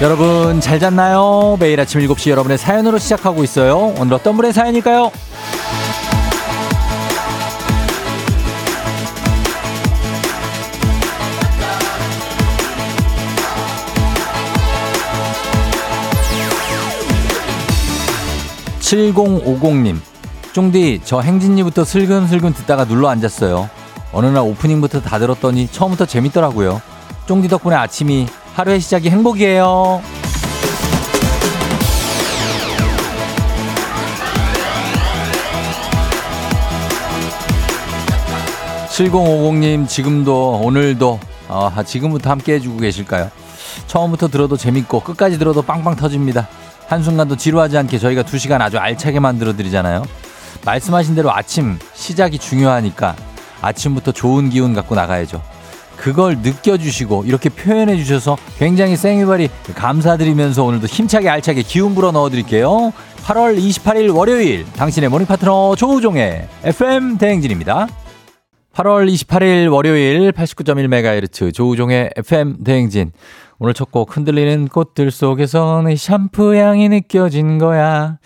여러분 잘 잤나요? 매일 아침 7시 여러분의 사연으로 시작하고 있어요. 오늘 어떤 분의 사연일까요? 7050님. 쫑디, 저 행진이부터 슬금슬금 듣다가 눌러 앉았어요. 어느 날 오프닝부터 다 들었더니 처음부터 재밌더라고요. 쫑디 덕분에 아침이 하루의 시작이 행복이에요. 7050님, 지금도, 오늘도, 어, 지금부터 함께 해주고 계실까요? 처음부터 들어도 재밌고, 끝까지 들어도 빵빵 터집니다. 한순간도 지루하지 않게 저희가 두 시간 아주 알차게 만들어 드리잖아요. 말씀하신 대로 아침 시작이 중요하니까 아침부터 좋은 기운 갖고 나가야죠. 그걸 느껴주시고 이렇게 표현해 주셔서 굉장히 생일발이 감사드리면서 오늘도 힘차게 알차게 기운 불어 넣어드릴게요. 8월 28일 월요일 당신의 morning 파트너 조우종의 FM 대행진입니다. 8월 28일 월요일 89.1MHz 조우종의 FM 대행진. 오늘 첫 곡 흔들리는 꽃들 속에서는 샴푸 향이 느껴진 거야.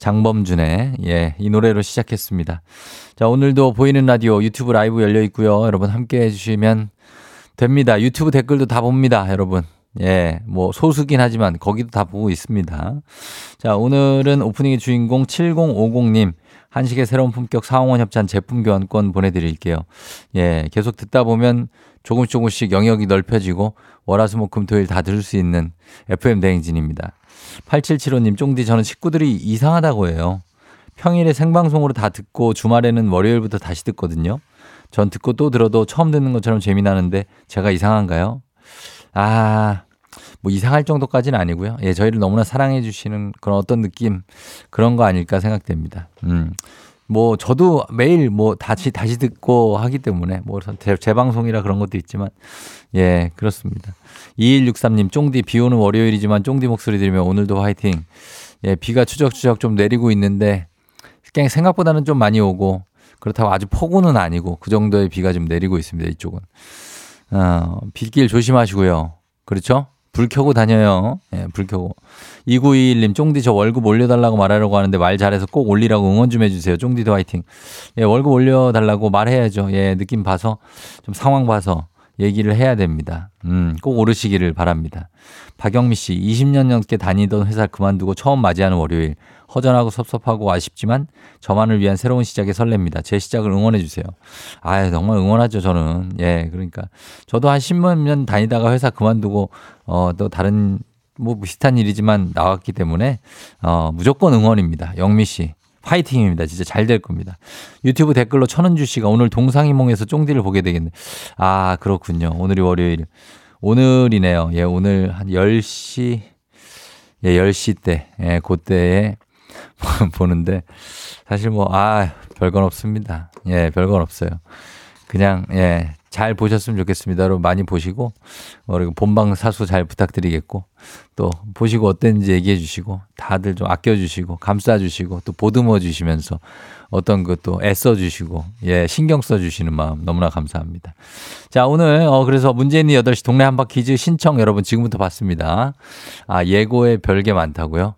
장범준의 예, 이 노래로 시작했습니다. 자, 오늘도 보이는 라디오 유튜브 라이브 열려 있고요. 여러분 함께 해 주시면 됩니다. 유튜브 댓글도 다 봅니다, 여러분. 예, 뭐 소수긴 하지만 거기도 다 보고 있습니다. 자, 오늘은 오프닝의 주인공 7050님 한식의 새로운 품격 사홍원 협찬 제품 교환권 보내드릴게요. 예, 계속 듣다 보면 조금씩 조금씩 영역이 넓혀지고 월화수목금토일 다 들을 수 있는 FM 대행진입니다. 8775님 쫑디 저는 식구들이 이상하다고 해요. 평일에 생방송으로 다 듣고 주말에는 월요일부터 다시 듣거든요. 전 듣고 또 들어도 처음 듣는 것처럼 재미나는데 제가 이상한가요? 아, 뭐 이상할 정도까지는 아니고요. 예, 저희를 너무나 사랑해 주시는 그런 어떤 느낌 그런 거 아닐까 생각됩니다. 음. 뭐 저도 매일 뭐 다시 다시 듣고 하기 때문에 뭐 재방송이라 그런 것도 있지만 예 그렇습니다. 2163님 쫑디 비 오는 월요일이지만 쫑디 목소리 들으면 오늘도 화이팅. 예 비가 추적추적 좀 내리고 있는데 그냥 생각보다는 좀 많이 오고 그렇다고 아주 폭우는 아니고 그 정도의 비가 좀 내리고 있습니다 이쪽은. 어 빗길 조심하시고요. 그렇죠? 불 켜고 다녀요. 예, 불 켜고. 2921님, 쫑디 저 월급 올려달라고 말하려고 하는데 말 잘해서 꼭 올리라고 응원 좀 해주세요. 쫑디도 화이팅. 예, 월급 올려달라고 말해야죠. 예, 느낌 봐서, 좀 상황 봐서 얘기를 해야 됩니다. 음, 꼭 오르시기를 바랍니다. 박영미 씨, 20년 넘게 다니던 회사 그만두고 처음 맞이하는 월요일. 허전하고 섭섭하고 아쉽지만 저만을 위한 새로운 시작에 설렙니다. 제 시작을 응원해 주세요. 아, 정말 응원하죠, 저는. 예, 그러니까 저도 한 10몇 년 다니다가 회사 그만두고 어, 또 다른 뭐 비슷한 일이지만 나왔기 때문에 어, 무조건 응원입니다. 영미 씨. 파이팅입니다. 진짜 잘 될 겁니다. 유튜브 댓글로 천은주 씨가 오늘 동상이몽에서 쫑디를 보게 되겠네. 아, 그렇군요. 오늘이 월요일. 오늘이네요. 예, 오늘 한 10시, 예, 10시 때, 예, 그 때에 보는데 사실 뭐, 아, 별건 없습니다. 예, 별건 없어요. 그냥, 예, 잘 보셨으면 좋겠습니다. 여러분 많이 보시고, 어, 그리고 본방 사수 잘 부탁드리겠고, 또 보시고 어땠는지 얘기해 주시고, 다들 좀 아껴 주시고, 감싸 주시고, 또 보듬어 주시면서 어떤 것도 애써 주시고, 예, 신경 써 주시는 마음 너무나 감사합니다. 자, 오늘, 어, 그래서 문재인이 8시 동네 한바 퀴즈 신청 여러분 지금부터 받습니다. 아, 예고에 별게 많다고요?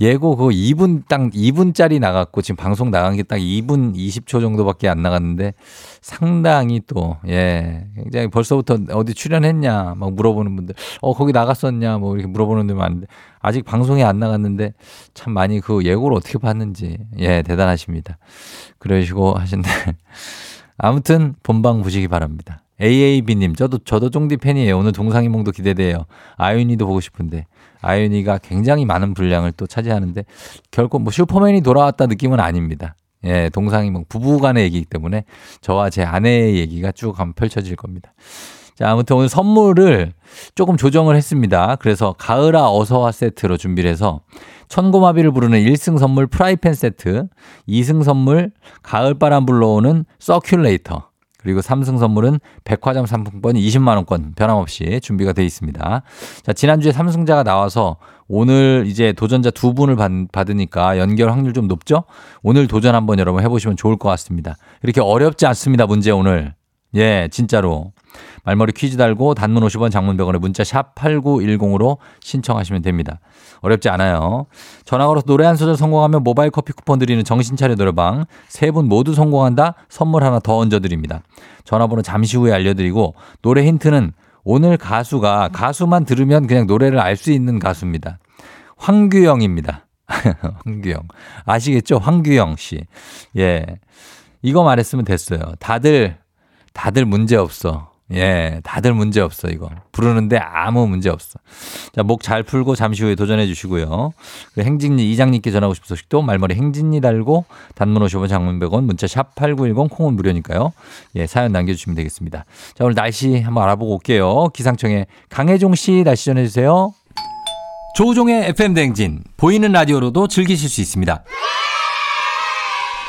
예고 그거 2분 딱 2분짜리 나갔고 지금 방송 나간 게 딱 2분 20초 정도밖에 안 나갔는데 상당히 또 예, 굉장히 벌써부터 어디 출연했냐 막 물어보는 분들 어 거기 나갔었냐 뭐 이렇게 물어보는 분들 많은데 아직 방송에 안 나갔는데 참 많이 그 예고를 어떻게 봤는지 예, 대단하십니다. 그러시고 하신데 아무튼 본방 보시기 바랍니다. AAB님, 저도, 저도 쫑디 팬이에요. 오늘 동상이몽도 기대돼요. 아윤이도 보고 싶은데. 아윤이가 굉장히 많은 분량을 또 차지하는데 결코 뭐 슈퍼맨이 돌아왔다 느낌은 아닙니다. 예, 동상이몽 부부 간의 얘기이기 때문에 저와 제 아내의 얘기가 쭉 한번 펼쳐질 겁니다. 자, 아무튼 오늘 선물을 조금 조정을 했습니다. 그래서 가을아 어서와 세트로 준비를 해서 천고마비를 부르는 1승 선물 프라이팬 세트, 2승 선물 가을바람 불러오는 서큘레이터, 그리고 삼승 선물은 백화점 상품권 20만 원권 변함없이 준비가 되어 있습니다. 자, 지난주에 삼승자가 나와서 오늘 이제 도전자 두 분을 받, 으니까 연결 확률 좀 높죠? 오늘 도전 한번 여러분 해 보시면 좋을 것 같습니다. 이렇게 어렵지 않습니다. 문제 오늘. 예, 진짜로. 말머리 퀴즈 달고 단문 50원 장문 100원에 문자 샵 8910으로 신청하시면 됩니다. 어렵지 않아요. 전화 걸어서 노래 한 소절 성공하면 모바일 커피 쿠폰 드리는 정신차려 노래방 세 분 모두 성공한다 선물 하나 더 얹어드립니다. 전화번호 잠시 후에 알려드리고 노래 힌트는 오늘 가수가 가수만 들으면 그냥 노래를 알 수 있는 가수입니다. 황규영입니다. 황규영. 아시겠죠? 황규영 씨. 예. 이거 말했으면 됐어요. 다들, 다들 문제 없어. 예, 다들 문제 없어, 이거. 부르는데 아무 문제 없어. 자, 목 잘 풀고 잠시 후에 도전해 주시고요. 그 행진이 이장님께 전하고 싶은 소식도 말머리 행진이 달고 단문 50원 장문 100원 문자 샵 8910 콩은 무료니까요. 예, 사연 남겨주시면 되겠습니다. 자, 오늘 날씨 한번 알아보고 올게요. 기상청에 강혜종 씨 날씨 전해주세요. 조우종의 FM 댕진 보이는 라디오로도 즐기실 수 있습니다.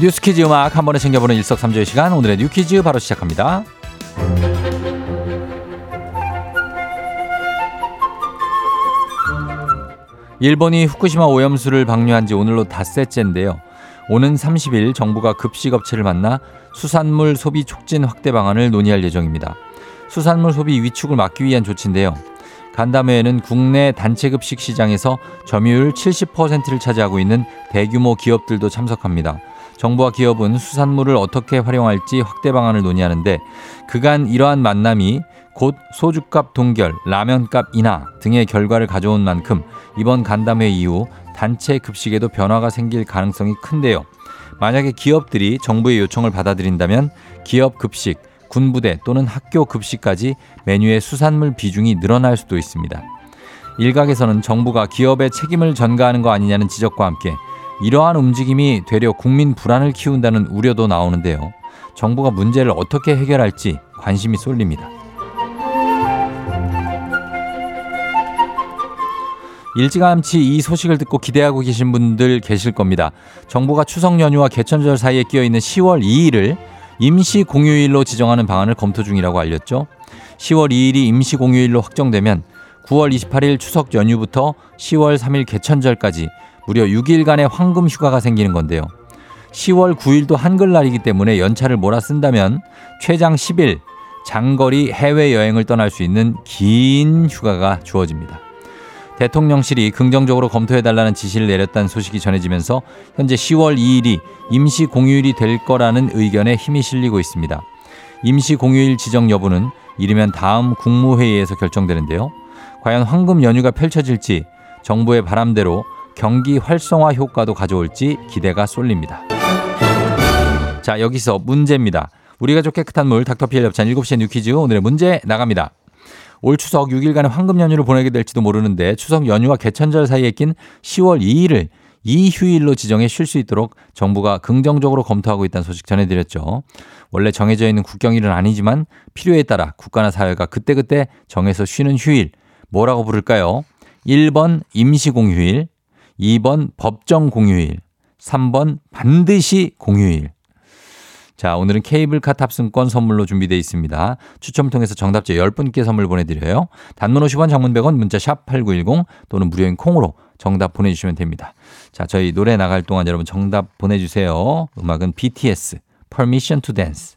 뉴스 퀴즈 음악 한 번에 챙겨보는 일석삼조의 시간 오늘의 뉴 퀴즈 바로 시작합니다. 일본이 후쿠시마 오염수를 방류한 지 오늘로 닷새째인데요. 오는 30일 정부가 급식업체를 만나 수산물 소비 촉진 확대 방안을 논의할 예정입니다. 수산물 소비 위축을 막기 위한 조치인데요. 간담회에는 국내 단체급식 시장에서 점유율 70%를 차지하고 있는 대규모 기업들도 참석합니다. 정부와 기업은 수산물을 어떻게 활용할지 확대 방안을 논의하는데 그간 이러한 만남이 곧 소주값 동결, 라면값 인하 등의 결과를 가져온 만큼 이번 간담회 이후 단체 급식에도 변화가 생길 가능성이 큰데요. 만약에 기업들이 정부의 요청을 받아들인다면 기업 급식, 군부대 또는 학교 급식까지 메뉴의 수산물 비중이 늘어날 수도 있습니다. 일각에서는 정부가 기업의 책임을 전가하는 거 아니냐는 지적과 함께 이러한 움직임이 되려 국민 불안을 키운다는 우려도 나오는데요. 정부가 문제를 어떻게 해결할지 관심이 쏠립니다. 일찌감치 이 소식을 듣고 기대하고 계신 분들 계실 겁니다. 정부가 추석 연휴와 개천절 사이에 끼어 있는 10월 2일을 임시 공휴일로 지정하는 방안을 검토 중이라고 알렸죠. 10월 2일이 임시 공휴일로 확정되면 9월 28일 추석 연휴부터 10월 3일 개천절까지 무려 6일간의 황금 휴가가 생기는 건데요. 10월 9일도 한글날이기 때문에 연차를 몰아 쓴다면 최장 10일 장거리 해외여행을 떠날 수 있는 긴 휴가가 주어집니다. 대통령실이 긍정적으로 검토해달라는 지시를 내렸다는 소식이 전해지면서 현재 10월 2일이 임시 공휴일이 될 거라는 의견에 힘이 실리고 있습니다. 임시 공휴일 지정 여부는 이르면 다음 국무회의에서 결정되는데요. 과연 황금 연휴가 펼쳐질지 정부의 바람대로 경기 활성화 효과도 가져올지 기대가 쏠립니다. 자, 여기서 문제입니다. 우리 가 족 깨끗한 물 닥터피엘 협찬 7시에 뉴퀴즈 오늘의 문제 나갑니다. 올 추석 6일간의 황금 연휴를 보내게 될지도 모르는데 추석 연휴와 개천절 사이에 낀 10월 2일을 이 휴일로 지정해 쉴 수 있도록 정부가 긍정적으로 검토하고 있다는 소식 전해드렸죠. 원래 정해져 있는 국경일은 아니지만 필요에 따라 국가나 사회가 그때그때 정해서 쉬는 휴일 뭐라고 부를까요? 1번 임시공휴일, 2번 법정 공휴일, 3번 반드시 공휴일. 자, 오늘은 케이블카 탑승권 선물로 준비되어 있습니다. 추첨 통해서 정답자 10분께 선물 보내드려요. 단문 50원 장문 100원 문자 샵 8910 또는 무료인 콩으로 정답 보내주시면 됩니다. 자, 저희 노래 나갈 동안 여러분 정답 보내주세요. 음악은 BTS, Permission to Dance.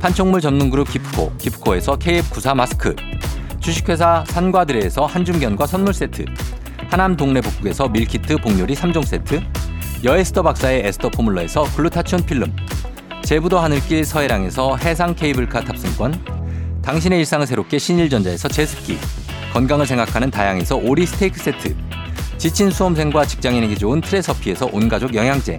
판촉물 전문 그룹 기프코, 기프코에서 KF94 마스크, 주식회사 산과드레에서 한줌견과 선물 세트, 하남 동네 복국에서 밀키트 복요리 3종 세트, 여에스더 박사의 에스더 포뮬러에서 글루타치온 필름, 제부도 하늘길 서해랑에서 해상 케이블카 탑승권, 당신의 일상을 새롭게 신일전자에서 제습기, 건강을 생각하는 다향에서 오리 스테이크 세트, 지친 수험생과 직장인에게 좋은 트레서피에서 온가족 영양제,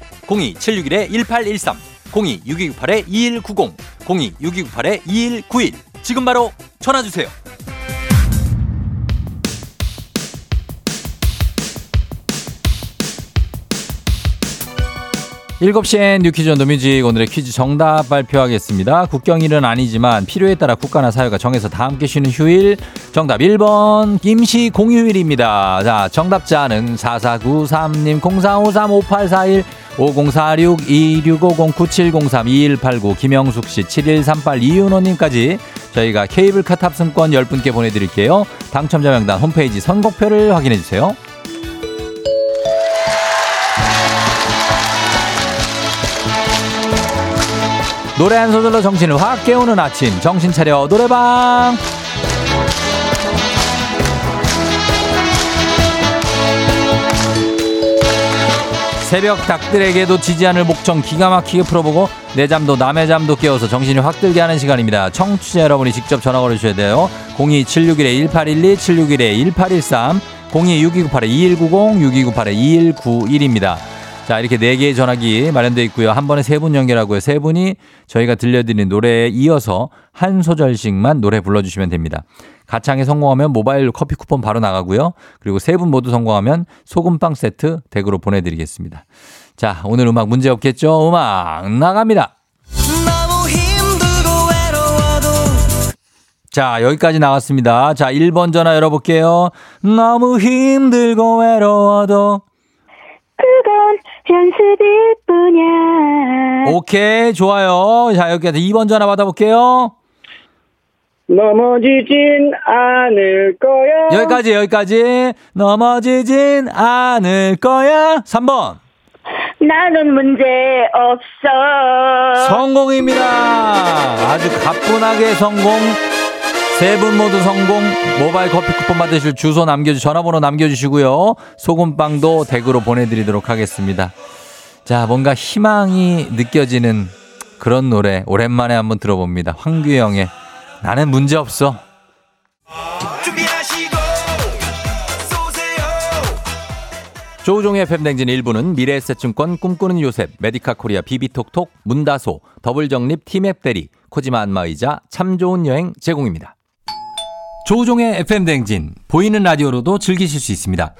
02761-1813, 026298-2190, 026298-2191. 지금 바로 전화주세요. 7시엔 뉴퀴즈 온 더 뮤직 오늘의 퀴즈 정답 발표하겠습니다. 국경일은 아니지만 필요에 따라 국가나 사회가 정해서 다 함께 쉬는 휴일 정답 1번 임시 공휴일입니다. 자 정답자는 4493님 04535841 5046 2650 9703 2189 김영숙 씨 7138 이윤호님까지 저희가 케이블카 탑승권 10분께 보내드릴게요. 당첨자 명단 홈페이지 선곡표를 확인해주세요. 노래 한 소절로 정신을 확 깨우는 아침 정신 차려 노래방 새벽 닭들에게도 지지 않을 목청 기가 막히게 풀어보고 내 잠도 남의 잠도 깨워서 정신이 확 들게 하는 시간입니다. 청취자 여러분이 직접 전화 걸어주셔야 돼요. 02761-1812, 761-1813, 026298-2190, 6298-2191입니다. 자, 이렇게 네 개의 전화기 마련되어 있고요. 한 번에 세 분 연결하고요. 세 분이 저희가 들려드리는 노래에 이어서 한 소절씩만 노래 불러주시면 됩니다. 가창에 성공하면 모바일 커피 쿠폰 바로 나가고요. 그리고 세 분 모두 성공하면 소금빵 세트 댁으로 보내드리겠습니다. 자, 오늘 음악 문제 없겠죠? 음악 나갑니다. 자, 여기까지 나왔습니다. 자, 1번 전화 열어볼게요. 너무 힘들고 외로워도 그건 연습일 뿐이야. 오케이, 좋아요. 자, 여기까지 2번 전화 받아볼게요. 넘어지진 않을 거야. 여기까지, 여기까지. 넘어지진 않을 거야. 3번. 나는 문제 없어. 성공입니다. 아주 가뿐하게 성공. 세 분 모두 성공. 모바일 커피 쿠폰 받으실 주소 남겨주, 전화번호 남겨주시고요. 소금빵도 댁으로 보내드리도록 하겠습니다. 자, 뭔가 희망이 느껴지는 그런 노래 오랜만에 한번 들어봅니다. 황규영의 나는 문제 없어. 준비하시고 쏘세요 조우종의 FM댕진 일부는 미래에셋증권 꿈꾸는 요셉, 메디카 코리아 비비톡톡, 문다소, 더블정립 티맵 대리, 코지마 안마의자, 참 좋은 여행 제공입니다. 조우종의 FM댕진, 보이는 라디오로도 즐기실 수 있습니다.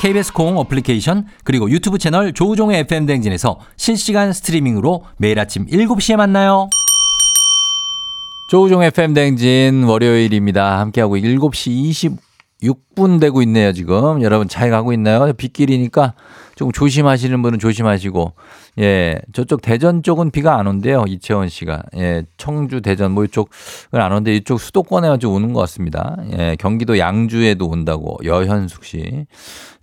KBS 콩 어플리케이션 그리고 유튜브 채널 조우종의 FM댕진에서 실시간 스트리밍으로 매일 아침 7시에 만나요. 조우종 FM 댕진 월요일입니다. 함께하고 7시 26분 되고 있네요, 지금. 여러분 잘 가고 있나요? 빗길이니까 조금 조심하시는 분은 조심하시고. 예, 저쪽 대전 쪽은 비가 안 온대요, 이채원 씨가. 예, 청주, 대전 뭐 이쪽은 안 오는데 이쪽 수도권에 좀 오는 것 같습니다. 예, 경기도 양주에도 온다고 여현숙 씨.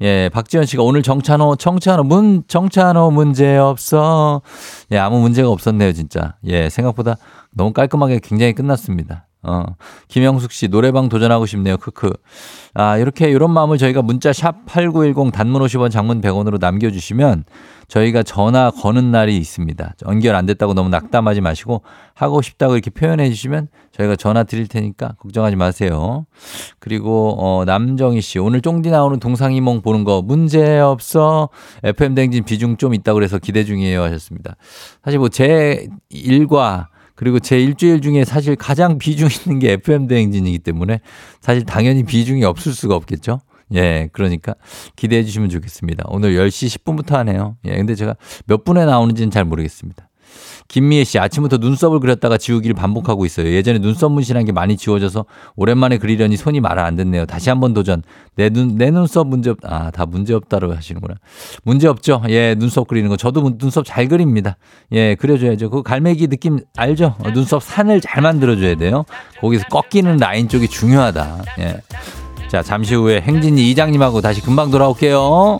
예, 박지현 씨가 오늘 정찬호, 정찬호, 문, 정찬호 문제 없어. 예, 아무 문제가 없었네요, 진짜. 예, 생각보다 너무 깔끔하게 굉장히 끝났습니다. 어. 김영숙 씨, 노래방 도전하고 싶네요. 크크. 아, 이렇게, 이런 마음을 저희가 문자 샵 8910 단문 50원 장문 100원으로 남겨 주시면 저희가 전화 거는 날이 있습니다. 연결 안 됐다고 너무 낙담하지 마시고 하고 싶다고 이렇게 표현해 주시면 저희가 전화 드릴 테니까 걱정하지 마세요. 그리고, 어, 남정희 씨, 오늘 쫑디 나오는 동상이몽 보는 거 문제 없어. FM 댕진 비중 좀 있다고 그래서 기대 중이에요 하셨습니다. 사실 뭐 제 일과 그리고 제 일주일 중에 사실 가장 비중 있는 게 FM 대행진이기 때문에 사실 당연히 비중이 없을 수가 없겠죠. 예, 그러니까 기대해 주시면 좋겠습니다. 오늘 10시 10분부터 하네요. 예, 근데 제가 몇 분에 나오는지는 잘 모르겠습니다. 김미애 씨, 아침부터 눈썹을 그렸다가 지우기를 반복하고 있어요. 예전에 눈썹 문신한 게 많이 지워져서 오랜만에 그리려니 손이 말아 안 듣네요. 다시 한번 도전. 내 눈, 내 눈썹 문제 없, 아, 다 문제 없다고 하시는구나. 문제 없죠? 예, 눈썹 그리는 거. 저도 문- 눈썹 잘 그립니다. 예, 그려줘야죠. 그 갈매기 느낌 알죠? 어, 눈썹 산을 잘 만들어줘야 돼요. 거기서 꺾이는 라인 쪽이 중요하다. 예. 자, 잠시 후에 행진이 이장님하고 다시 금방 돌아올게요.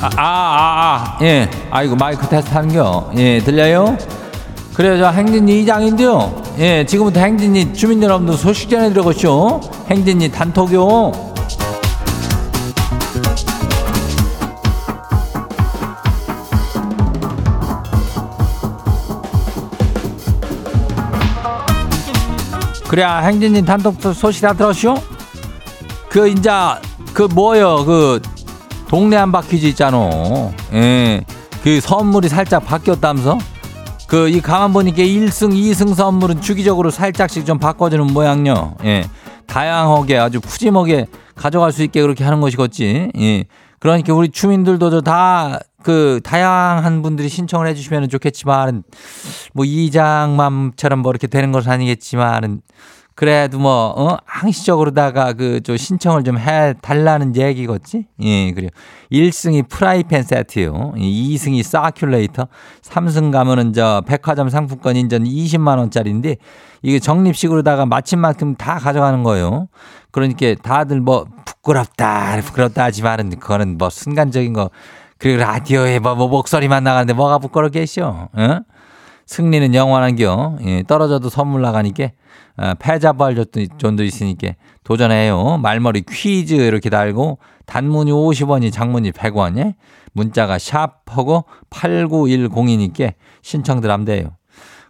아, 아, 아, 아, 예. 아이고, 마이크 테스트 하는겨. 예, 들려요? 그래요, 저 행진이 이장인데요. 예, 지금부터 행진이 주민 여러분들 소식 전해드려보시오. 행진이 단톡요. 그래, 행진이 단톡 소식 다 들었쇼? 그, 인자, 그, 뭐요, 그, 동네 한바 퀴즈 있잖아. 예. 그 선물이 살짝 바뀌었다면서? 그 이 가만 보니까 1승, 2승 선물은 주기적으로 살짝씩 좀 바꿔주는 모양요. 예. 다양하게 아주 푸짐하게 가져갈 수 있게 그렇게 하는 것이겠지. 예. 그러니까 우리 주민들도 다 그 다양한 분들이 신청을 해주시면 좋겠지만 뭐 이장맘처럼 뭐 이렇게 되는 것은 아니겠지만은 그래도 뭐, 어, 항시적으로다가 그, 저 신청을 좀 해 달라는 얘기겠지? 예, 그래요. 1승이 프라이팬 세트요. 2승이 사큘레이터. 3승 가면은 저 백화점 상품권 인전 20만원짜리인데 이게 적립식으로다가 마침만큼 다 가져가는 거예요. 그러니까 다들 뭐 부끄럽다, 부끄럽다 하지만은 그거는 뭐 순간적인 거. 그리고 라디오에 뭐, 뭐 목소리만 나가는데 뭐가 부끄럽겠쇼? 어? 승리는 영원한겨. 예, 떨어져도 선물 나가니까 어, 패자 부활 존도 있으니까 도전해요. 말머리 퀴즈 이렇게 달고 단문이 50원이 장문이 100원. 예? 문자가 샵하고 8910이니까 신청들 하면 돼요.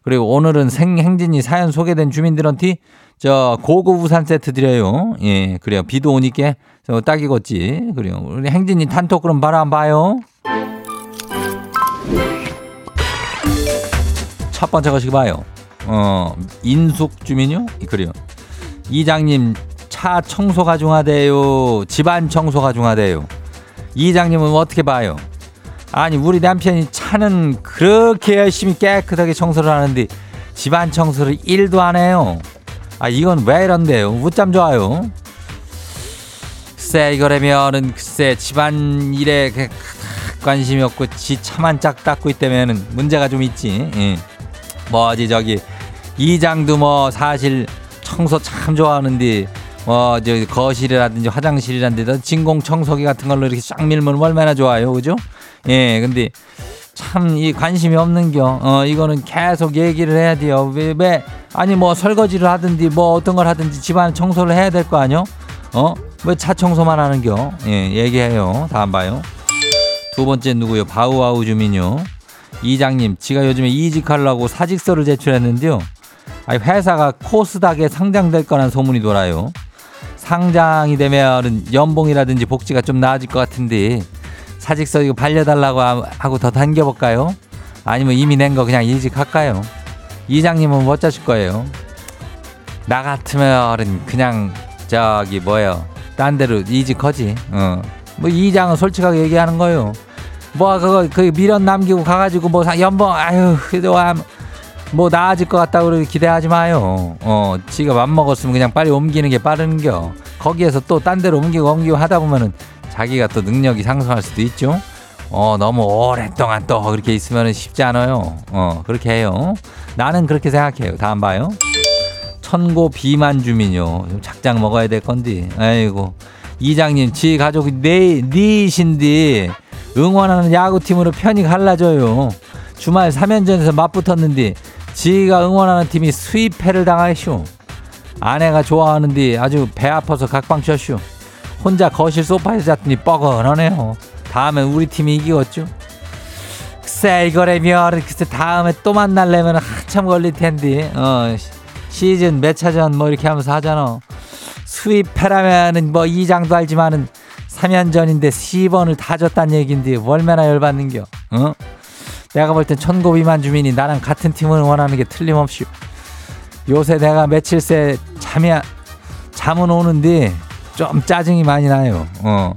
그리고 오늘은 생행진이 사연 소개된 주민들한테 저 고급 우산 세트 드려요. 예, 그래요. 비도 오니까 저 딱이겠지. 그래요. 우리 행진이 단톡 그럼 바로 한번 봐요. 첫 번째 것이 봐요. 어, 인숙 주민요? 그래요. 이장님, 차 청소가 중하대요. 집안 청소가 중하대요. 이장님은 어떻게 봐요? 아니, 우리 남편이 차는 그렇게 열심히 깨끗하게 청소를 하는데 집안 청소를 1도 안 해요. 아, 이건 왜 이런데요? 웃잠 좋아요. 글쎄, 이거라면은 글쎄, 집안 일에 그 관심이 없고 지 차만 짝 닦고 있다면은 문제가 좀 있지. 예. 뭐지 저기 이장도 뭐 사실 청소 참 좋아하는데 뭐저 거실이라든지 화장실이라든지 진공 청소기 같은 걸로 이렇게 쫙 밀면 얼마나 좋아요, 그죠? 예, 근데 참 이 관심이 없는겨. 어 이거는 계속 얘기를 해야 돼요. 왜, 왜 아니 뭐 설거지를 하든지 뭐 어떤 걸 하든지 집안 청소를 해야 될 거 아니요? 어? 왜 차 청소만 하는겨? 예, 얘기해요. 다음 봐요. 두 번째 누구요? 바우아우 주민요. 이장님, 지가 요즘에 이직하려고 사직서를 제출했는데요. 아니, 회사가 코스닥에 상장될 거란 소문이 돌아요. 상장이 되면 연봉이라든지 복지가 좀 나아질 것 같은데 사직서 이거 발려달라고 하고 더 당겨볼까요? 아니면 이미 낸 거 그냥 이직할까요? 이장님은 뭐 짜실 거예요? 나 같으면 그냥 저기 뭐예요? 딴 데로 이직하지. 어. 뭐 이장은 솔직하게 얘기하는 거요. 뭐 그거 그 미련 남기고 가가지고 뭐 사- 연봉 아유 그래도 한- 뭐 나아질 것 같다고 그렇게 기대하지 마요. 어, 지가 맘 먹었으면 그냥 빨리 옮기는 게 빠른겨. 거기에서 또 딴 데로 옮기고 옮기고 하다 보면은 자기가 또 능력이 상승할 수도 있죠. 어, 너무 오랫동안 또 그렇게 있으면 쉽지 않아요. 어, 그렇게 해요. 나는 그렇게 생각해요. 다음 봐요. 천고 비만 주민요. 좀 작작 먹어야 될 건데. 아이고. 이장님, 지 가족이 네, 니신디 응원하는 야구팀으로 편이 갈라져요. 주말 3연전에서 맞붙었는데 지가 응원하는 팀이 수입패를 당하쇼. 아내가 좋아하는데 아주 배 아파서 각방 쳤쇼. 혼자 거실 소파에서 잤더니 뻐근하네요. 다음엔 우리 팀이 이기겠죠. 글쎄 이거라면 글쎄 다음에 또 만날려면 한참 걸릴 텐데 어 시- 시즌 몇 차전 뭐 이렇게 하면서 하잖아. 수입해라면은 뭐 이장도 알지만은 3연전인데 10원을 다 줬단 얘긴데 얼마나 열받는겨. 어? 내가 볼 땐 천고 비만 주민이 나랑 같은 팀을 원하는 게 틀림없이 요새 내가 며칠 새 잠이 안- 잠은 오는데 좀 짜증이 많이 나요. 어,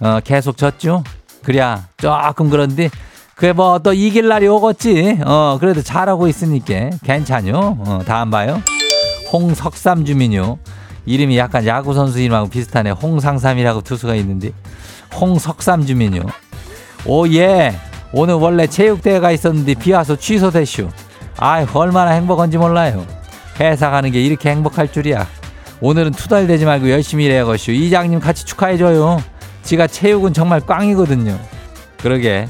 어 계속 졌죠. 그래야 조금 그런데 그게 뭐 또 이길 날이 오겠지. 어 그래도 잘하고 있으니까 괜찮요. 어 다음 봐요. 홍석삼 주민요. 이름이 약간 야구 선수 이름하고 비슷하네. 홍상삼이라고 투수가 있는데 홍석삼 주민요. 오 예. 오늘 원래 체육대회가 있었는데 비 와서 취소됐슈. 아이 얼마나 행복한지 몰라요. 회사 가는 게 이렇게 행복할 줄이야. 오늘은 투덜대지 말고 열심히 일해야겠슈. 이장님 같이 축하해줘요. 지가 체육은 정말 꽝이거든요. 그러게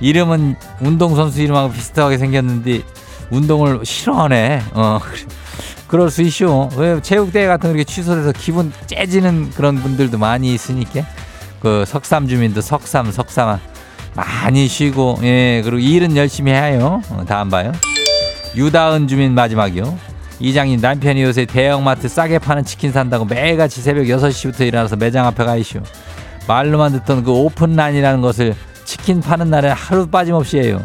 이름은 운동선수 이름하고 비슷하게 생겼는데 운동을 싫어하네. 어 그럴 수 있쇼. 왜 체육대회 같은 거 이렇게 취소돼서 기분 째지는 그런 분들도 많이 있으니까 그 석삼 주민도 석삼 석삼아 많이 쉬고 예 그리고 일은 열심히 해요. 어, 다음 봐요. 유다은 주민 마지막이요. 이장님 남편이 요새 대형마트 싸게 파는 치킨 산다고 매일같이 새벽 6시부터 일어나서 매장 앞에 가 있슈. 말로만 듣던 그 오픈란이라는 것을 치킨 파는 날에 하루 빠짐없이 해요.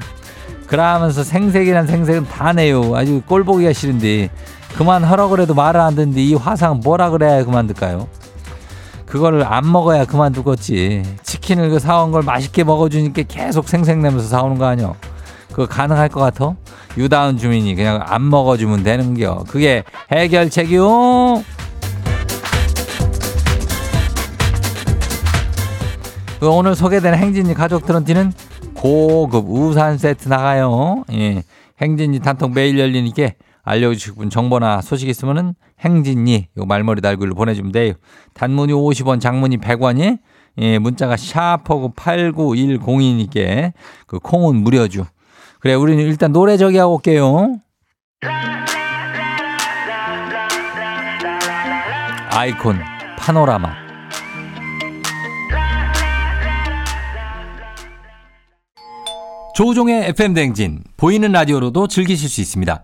그러면서 생색이란 생색은 다 내요. 아주 꼴 보기가 싫은데 그만 하라 그래도 말을 안 듣는데 이 화상 뭐라 그래야 그만둘까요? 그거를 안 먹어야 그만두겠지. 치킨을 그 사온 걸 맛있게 먹어주니까 계속 생색내면서 사오는 거 아니야? 그거 가능할 것 같아? 유다운 주민이 그냥 안 먹어주면 되는겨. 그게 해결책이요. 그 오늘 소개된 행진이 가족들한테는 고급 우산 세트 나가요. 예. 행진이 단톡 매일 열리니까 알려주실 분 정보나 소식 있으면은 행진이 요 말머리 달고 일로 보내주면 돼요. 단문이 50원, 장문이 100원이 예, 문자가 샤퍼고 89102니까 그 콩은 무료죠. 그래, 우리는 일단 노래 저기 하고 올게요. 아이콘 파노라마 조종의 FM 댕진 보이는 라디오로도 즐기실 수 있습니다.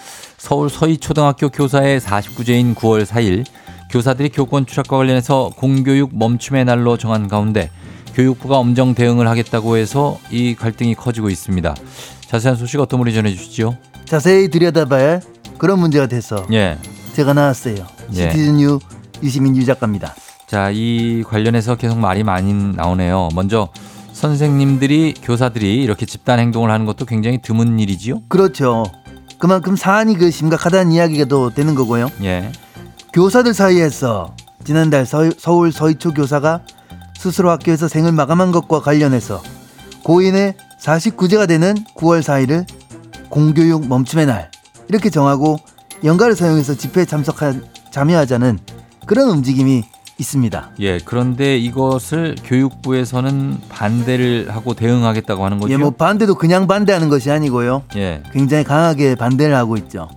서울 서희초등학교 교사의 49제인 9월 4일 교사들이 교권 추락과 관련해서 공교육 멈춤의 날로 정한 가운데 교육부가 엄정 대응을 하겠다고 해서 이 갈등이 커지고 있습니다. 자세한 소식 어떤 분이 전해주시죠? 자세히 들여다봐야 그런 문제가 돼서 예. 제가 나왔어요. 예. 시티즌유 유시민 유 작가입니다. 자, 이 관련해서 계속 말이 많이 나오네요. 먼저 선생님들이 교사들이 이렇게 집단 행동을 하는 것도 굉장히 드문 일이지요. 그렇죠. 그만큼 사안이 그 심각하다는 이야기가 또 되는 거고요. 예. 교사들 사이에서 지난달 서, 서울 서희초 교사가 스스로 학교에서 생을 마감한 것과 관련해서 고인의 49제가 되는 9월 4일을 공교육 멈춤의 날 이렇게 정하고 연가를 사용해서 집회에 참석한 참여하자는 그런 움직임이 있습니다. 예, 그런데 이것을 교육부에서는 반대를 하고 대응하겠다고 하는 거죠. 예, 뭐 반대도 그냥 반대하는 것이 아니고요. 예. 굉장히 강하게 반대를 하고 있죠.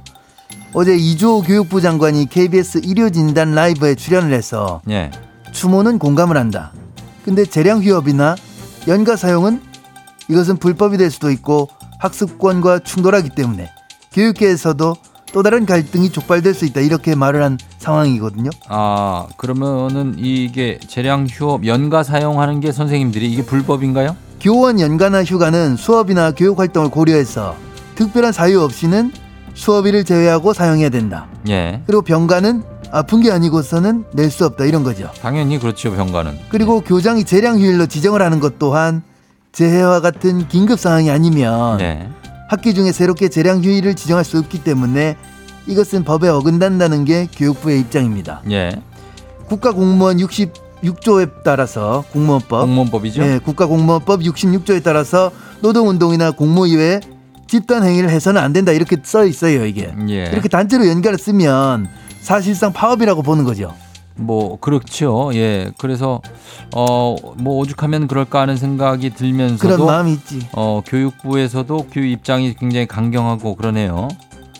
어제 이주호 교육부 장관이 KBS 일요 진단 라이브에 출연을 해서 예. 추모는 공감을 한다. 근데 재량 휴업이나 연가 사용은 이것은 불법이 될 수도 있고 학습권과 충돌하기 때문에 교육계에서도 또 다른 갈등이 촉발될 수 있다 이렇게 말을 한 상황이거든요. 아 그러면은 이게 재량 휴업 연가 사용하는 게 선생님들이 이게 불법인가요? 교원 연가나 휴가는 수업이나 교육 활동을 고려해서 특별한 사유 없이는 수업일을 제외하고 사용해야 된다. 예. 그리고 병가는 아픈 게 아니고서는 낼 수 없다 이런 거죠. 당연히 그렇죠 병가는. 그리고 교장이 재량 휴일로 지정을 하는 것 또한 재해와 같은 긴급 상황이 아니면 네. 학기 중에 새롭게 재량 휴일을 지정할 수 없기 때문에 이것은 법에 어긋난다는 게 교육부의 입장입니다. 예. 국가 공무원 66조에 따라서 공무원법 공무원법이죠. 네, 국가 공무원법 66조에 따라서 노동 운동이나 공무 이외에 집단 행위를 해서는 안 된다 이렇게 써 있어요 이게. 예. 이렇게 단체로 연결을 쓰면 사실상 파업이라고 보는 거죠. 뭐 그렇죠. 예. 그래서 어 뭐 오죽하면 그럴까 하는 생각이 들면서도 그런 마음이 있지. 어 교육부에서도 교육 입장이 굉장히 강경하고 그러네요.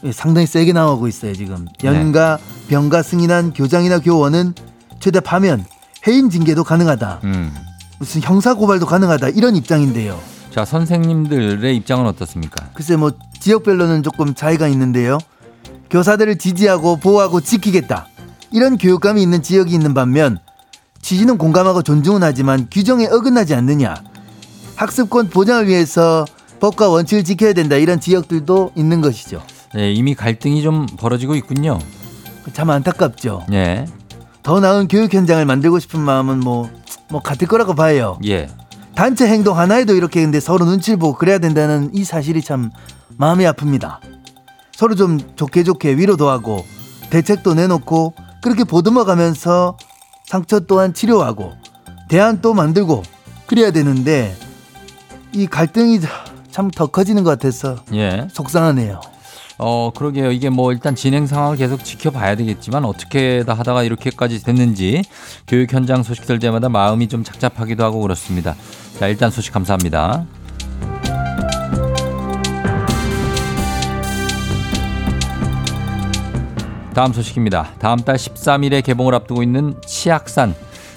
예, 상당히 세게 나오고 있어요 지금. 연가 병가 승인한 교장이나 교원은 최대 파면 해임 징계도 가능하다. 음. 무슨 형사 고발도 가능하다 이런 입장인데요. 자 선생님들의 입장은 어떻습니까? 글쎄 뭐 지역별로는 조금 차이가 있는데요. 교사들을 지지하고 보호하고 지키겠다. 이런 교육감이 있는 지역이 있는 반면 취지는 공감하고 존중은 하지만 규정에 어긋나지 않느냐. 학습권 보장을 위해서 법과 원칙을 지켜야 된다. 이런 지역들도 있는 것이죠. 예, 이미 갈등이 좀 벌어지고 있군요. 참 안타깝죠. 예. 더 나은 교육 현장을 만들고 싶은 마음은 뭐, 뭐 같을 거라고 봐요. 예. 단체 행동 하나에도 이렇게 근데 서로 눈치를 보고 그래야 된다는 이 사실이 참 마음이 아픕니다. 서로 좀 좋게 좋게 위로도 하고 대책도 내놓고 그렇게 보듬어 가면서 상처 또한 치료하고 대안도 만들고 그래야 되는데 이 갈등이 참 더 커지는 것 같아서 예. 속상하네요. 어, 그러게요. 이게 뭐 일단 진행 상황을 계속 지켜봐야 되겠지만 어떻게 다 하다가 이렇게까지 됐는지 교육 현장 소식 들 때마다 마음이 좀 착잡하기도 하고 그렇습니다. 자, 일단 소식 감사합니다. 다음 소식입니다. 다음 달 13일에 개봉을 앞두고 있는 치악산.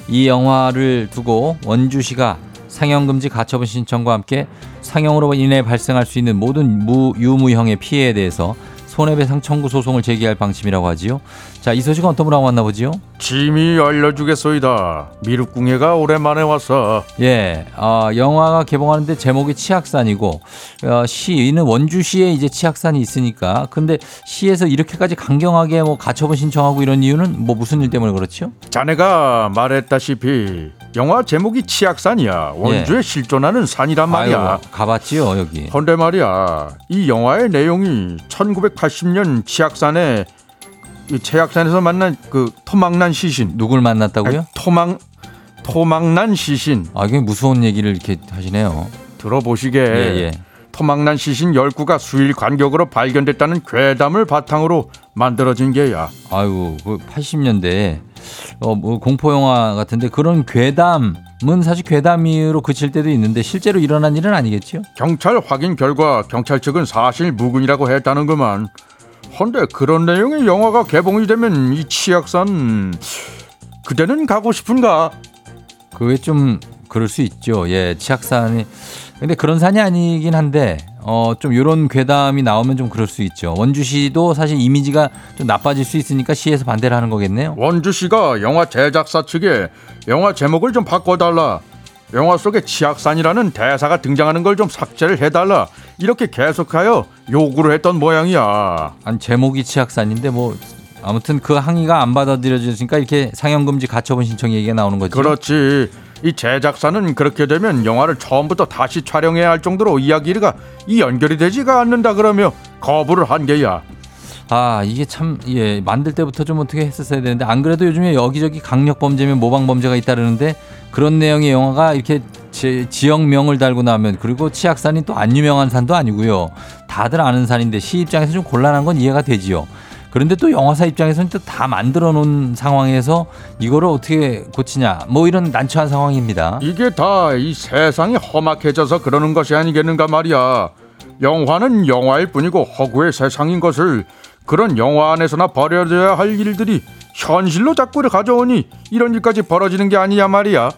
이 영화를 두고 원주시가 상영금지 가처분 신청과 함께 상영으로 인해 발생할 수 있는 모든 무, 유무형의 피해에 대해서 손해배상 청구 소송을 제기할 방침이라고 하지요. 자, 이 소식은 어떤 분하고 만나보지요? 짐이 알려주겠소이다. 미륵궁예가 오랜만에 왔어. 예, 어, 영화가 개봉하는데 제목이 치악산이고 어, 시는 원주시에 이제 치악산이 있으니까 근데 시에서 이렇게까지 강경하게 뭐 가처분 신청하고 이런 이유는 뭐 무슨 일 때문에 그렇죠? 자네가 말했다시피 영화 제목이 치악산이야. 원주에 실존하는 산이란 말이야. 아유, 가봤지요 여기. 헌데 말이야. 이 영화의 내용이 1980년 치악산에 이 치악산에서 만난 그 토막난 시신. 누굴 만났다고요? 아니, 토막 토막난 시신 아, 이게 무서운 얘기를 이렇게 하시네요. 들어보시게. 예, 예. 토막난 시신 10구가 수일 간격으로 발견됐다는 괴담을 바탕으로 만들어진 게야. 아유, 그 80년대 어, 뭐 공포 영화 같은데 그런 괴담은 사실 괴담으로 그칠 때도 있는데 실제로 일어난 일은 아니겠죠? 경찰 확인 결과 경찰 측은 사실 무근이라고 했다는구만. 헌데 그런 내용의 영화가 개봉이 되면 이 치악산 그대는 가고 싶은가? 그게 좀 그럴 수 있죠. 예, 치악산이 근데 그런 산이 아니긴 한데 어좀 요런 괴담이 나오면 좀 그럴 수 있죠. 원주시도 사실 이미지가 좀 나빠질 수 있으니까 시에서 반대를 하는 거겠네요. 원주시가 영화 제작사 측에 영화 제목을 좀 바꿔달라. 영화 속에 치악산이라는 대사가 등장하는 걸 좀 삭제를 해달라. 이렇게 계속하여 요구를 했던 모양이야. 아니 제목이 치악산인데 뭐 아무튼 그 항의가 안 받아들여지니까 이렇게 상영금지 가처분 신청 얘기가 나오는 거죠. 그렇지. 이 제작사는 그렇게 되면 영화를 처음부터 다시 촬영해야 할 정도로 이야기가 이 연결이 되지가 않는다 그러며 거부를 한 게야. 아 이게 참 예 만들 때부터 좀 어떻게 했었어야 되는데 안 그래도 요즘에 여기저기 강력 범죄면 모방 범죄가 있다르는데 그런 내용의 영화가 이렇게 지, 지역명을 달고 나면 그리고 치악산이 또 안 유명한 산도 아니고요 다들 아는 산인데 시 입장에서 좀 곤란한 건 이해가 되지요. 그런데 또 영화사 입장에서는 또 다 만들어 놓은 상황에서 이거를 어떻게 고치냐 뭐 이런 난처한 상황입니다. 이게 다 이 세상이 험악해져서 그러는 것이 아니겠는가 말이야. 영화는 영화일 뿐이고 허구의 세상인 것을 그런 영화 안에서나 벌여져야 할 일들이 현실로 자꾸 가져오니 이런 일까지 벌어지는 게 아니냐 말이야.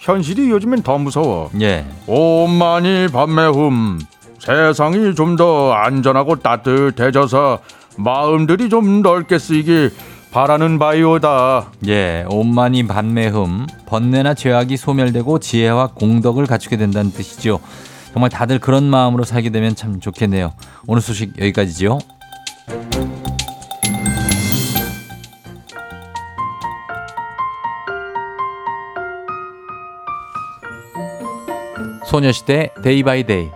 현실이 요즘엔 더 무서워. 예. 오만이 밤매흠 세상이 좀 더 안전하고 따뜻해져서 마음들이 좀 넓게 쓰이길 바라는 바이오다. 예, 온만이 반매흠, 번뇌나 죄악이 소멸되고 지혜와 공덕을 갖추게 된다는 뜻이죠. 정말 다들 그런 마음으로 살게 되면 참 좋겠네요. 오늘 소식 여기까지죠. 소녀시대 Day by Day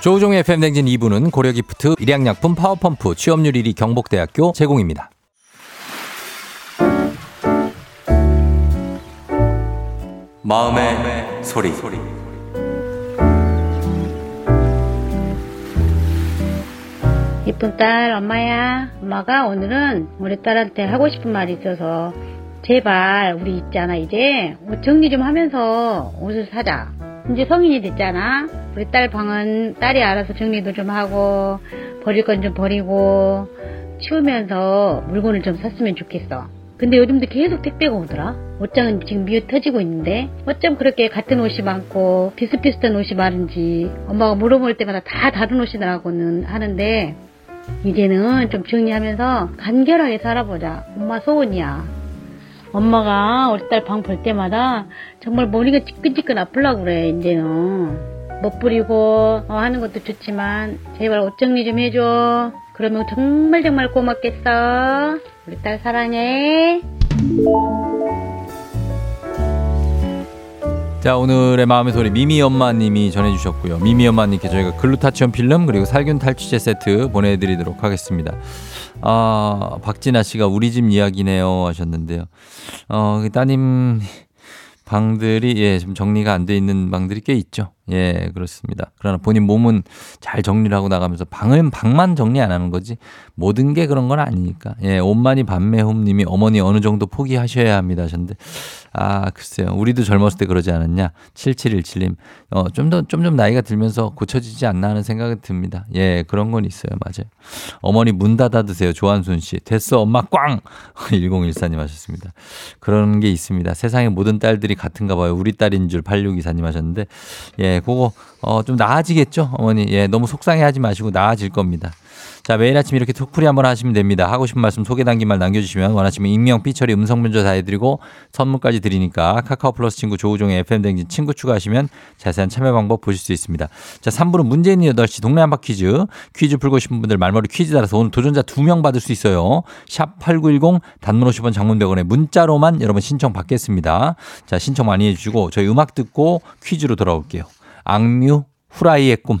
조우종의 FM댕진 2부는 고려기프트, 일양약품, 파워펌프, 취업률 1위 경복대학교 제공입니다. 마음의 소리. 이쁜 딸, 엄마야. 엄마가 오늘은 우리 딸한테 하고 싶은 말이 있어서 제발 우리 있잖아 이제 옷 정리 좀 하면서 옷을 사자. 이제 성인이 됐잖아. 우리 딸 방은 딸이 알아서 정리도 좀 하고 버릴 건 좀 버리고 치우면서 물건을 좀 샀으면 좋겠어. 근데 요즘도 계속 택배가 오더라. 옷장은 지금 미어 터지고 있는데 어쩜 그렇게 같은 옷이 많고 비슷비슷한 옷이 많은지 엄마가 물어볼 때마다 다 다른 옷이더라고는 하는데 이제는 좀 정리하면서 간결하게 살아보자. 엄마 소원이야. 엄마가 우리 딸 방 볼 때마다 정말 머리가 지끈지끈 아플라고 그래, 이제는. 못 부리고 어, 하는 것도 좋지만 제발 옷 정리 좀 해줘. 그러면 정말 정말 고맙겠어. 우리 딸 사랑해. 자, 오늘의 마음의 소리 미미 엄마님이 전해주셨고요. 미미 엄마님께 저희가 글루타치온 필름 그리고 살균 탈취제 세트 보내드리도록 하겠습니다. 아, 박진아 씨가 우리 집 이야기네요 하셨는데요. 어, 그 따님 방들이 예, 좀 정리가 안 돼 있는 방들이 꽤 있죠. 예, 그렇습니다. 그러나 본인 몸은 잘 정리를 하고 나가면서 방은 방만 정리 안 하는 거지 모든 게 그런 건 아니니까. 예, 옷만이 밤매홈 님이 어머니 어느 정도 포기하셔야 합니다 하셨는데 아, 글쎄요. 우리도 젊었을 때 그러지 않았냐? 7717님. 어, 좀 더, 좀 좀 나이가 들면서 고쳐지지 않나 하는 생각이 듭니다. 예, 그런 건 있어요. 맞아요. 어머니 문 닫아 드세요. 조한순 씨. 됐어, 엄마 꽝! 1014님 하셨습니다. 그런 게 있습니다. 세상의 모든 딸들이 같은가 봐요. 우리 딸인 줄 8624님 하셨는데, 예, 그거, 어, 좀 나아지겠죠? 어머니. 예, 너무 속상해 하지 마시고 나아질 겁니다. 자, 매일 아침 이렇게 톡풀이 한번 하시면 됩니다. 하고 싶은 말씀 소개 담긴 말 남겨주시면 원하시면 익명, 삐처리, 음성문자 다 해드리고 선물까지 드리니까 카카오 플러스 친구 조우종의 FM댕진 친구 추가하시면 자세한 참여 방법 보실 수 있습니다. 자, 3부는 문제 있는 8시 동네 한바 퀴즈. 퀴즈 풀고 싶은 분들 말머리 퀴즈 따라서 오늘 도전자 2명 받을 수 있어요. 샵 8910 단문 50원 장문 100원에 문자로만 여러분 신청 받겠습니다. 자, 신청 많이 해주시고 저희 음악 듣고 퀴즈로 돌아올게요. 악뮤 후라이의 꿈.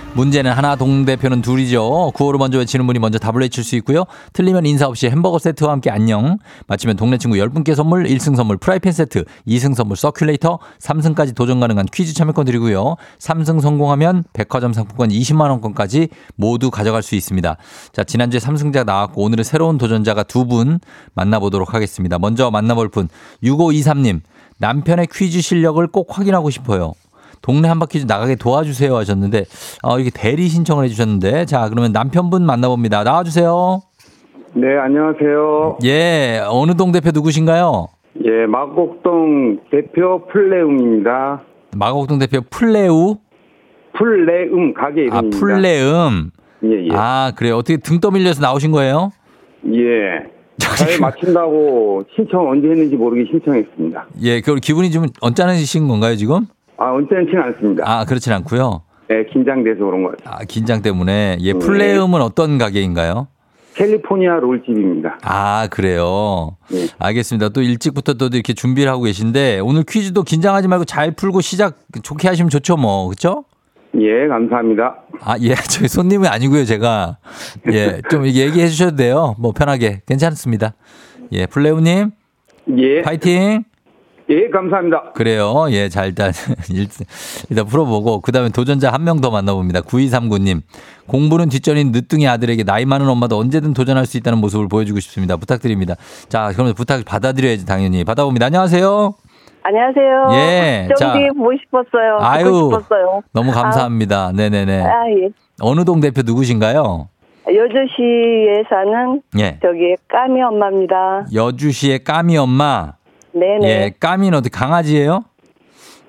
문제는 하나 동대표는 둘이죠. 구호를 먼저 외치는 분이 먼저 답을 외칠 수 있고요. 틀리면 인사 없이 햄버거 세트와 함께 안녕. 맞히면 동네 친구 10분께 선물 1승 선물 프라이팬 세트 2승 선물 서큘레이터 3승까지 도전 가능한 퀴즈 참여권 드리고요. 3승 성공하면 백화점 상품권 20만 원권까지 모두 가져갈 수 있습니다. 자 지난주에 3승자 나왔고 오늘은 새로운 도전자가 두 분 만나보도록 하겠습니다. 먼저 만나볼 분 6523님. 남편의 퀴즈 실력을 꼭 확인하고 싶어요 동네 한 바퀴 좀 나가게 도와주세요 하셨는데, 어, 이렇게 대리 신청을 해주셨는데, 자, 그러면 남편분 만나봅니다. 나와주세요. 네, 안녕하세요. 예, 어느 동 대표 누구신가요? 예, 마곡동 대표 플레움입니다. 마곡동 대표 플레우? 플레음 가게 아, 이름입니다. 플레음. 예, 예. 아, 그래요. 어떻게 등 떠밀려서 나오신 거예요? 예. 잘 마친다고 신청 언제 했는지 모르게 신청했습니다. 예, 그 기분이 좀 언짢으신 건가요, 지금? 아, 언짢지는 않습니다. 아, 그렇진 않고요. 네, 긴장돼서 그런 거예요. 아, 긴장 때문에. 예, 네. 플레음은 어떤 가게인가요? 캘리포니아 롤집입니다. 아, 그래요. 네. 알겠습니다. 또 일찍부터 또 이렇게 준비를 하고 계신데 오늘 퀴즈도 긴장하지 말고 잘 풀고 시작 좋게 하시면 좋죠, 뭐. 그렇죠? 예, 감사합니다. 아, 예. 저희 손님은 아니고요, 제가. 예. 좀 얘기해 주셔도 돼요. 뭐 편하게. 괜찮습니다. 예, 플레우님, 예, 파이팅! 예, 감사합니다. 그래요. 예, 잘 일단 일- 일단 풀어보고 그 다음에 도전자 한 명 더 만나봅니다. 9239님. 공부는 뒷전인 늦둥이 아들에게 나이 많은 엄마도 언제든 도전할 수 있다는 모습을 보여주고 싶습니다. 부탁드립니다. 자, 그러면 부탁 받아드려야지 당연히 받아봅니다. 안녕하세요. 안녕하세요. 예, 자. 정디 보고 싶었어요. 아유. 싶었어요. 너무 감사합니다. 네네네. 아, 예. 어느 동 대표 누구신가요? 여주시에 사는 예. 저기 까미 엄마입니다. 여주시의 까미 엄마. 네네. 예, 까미는 어디 강아지예요?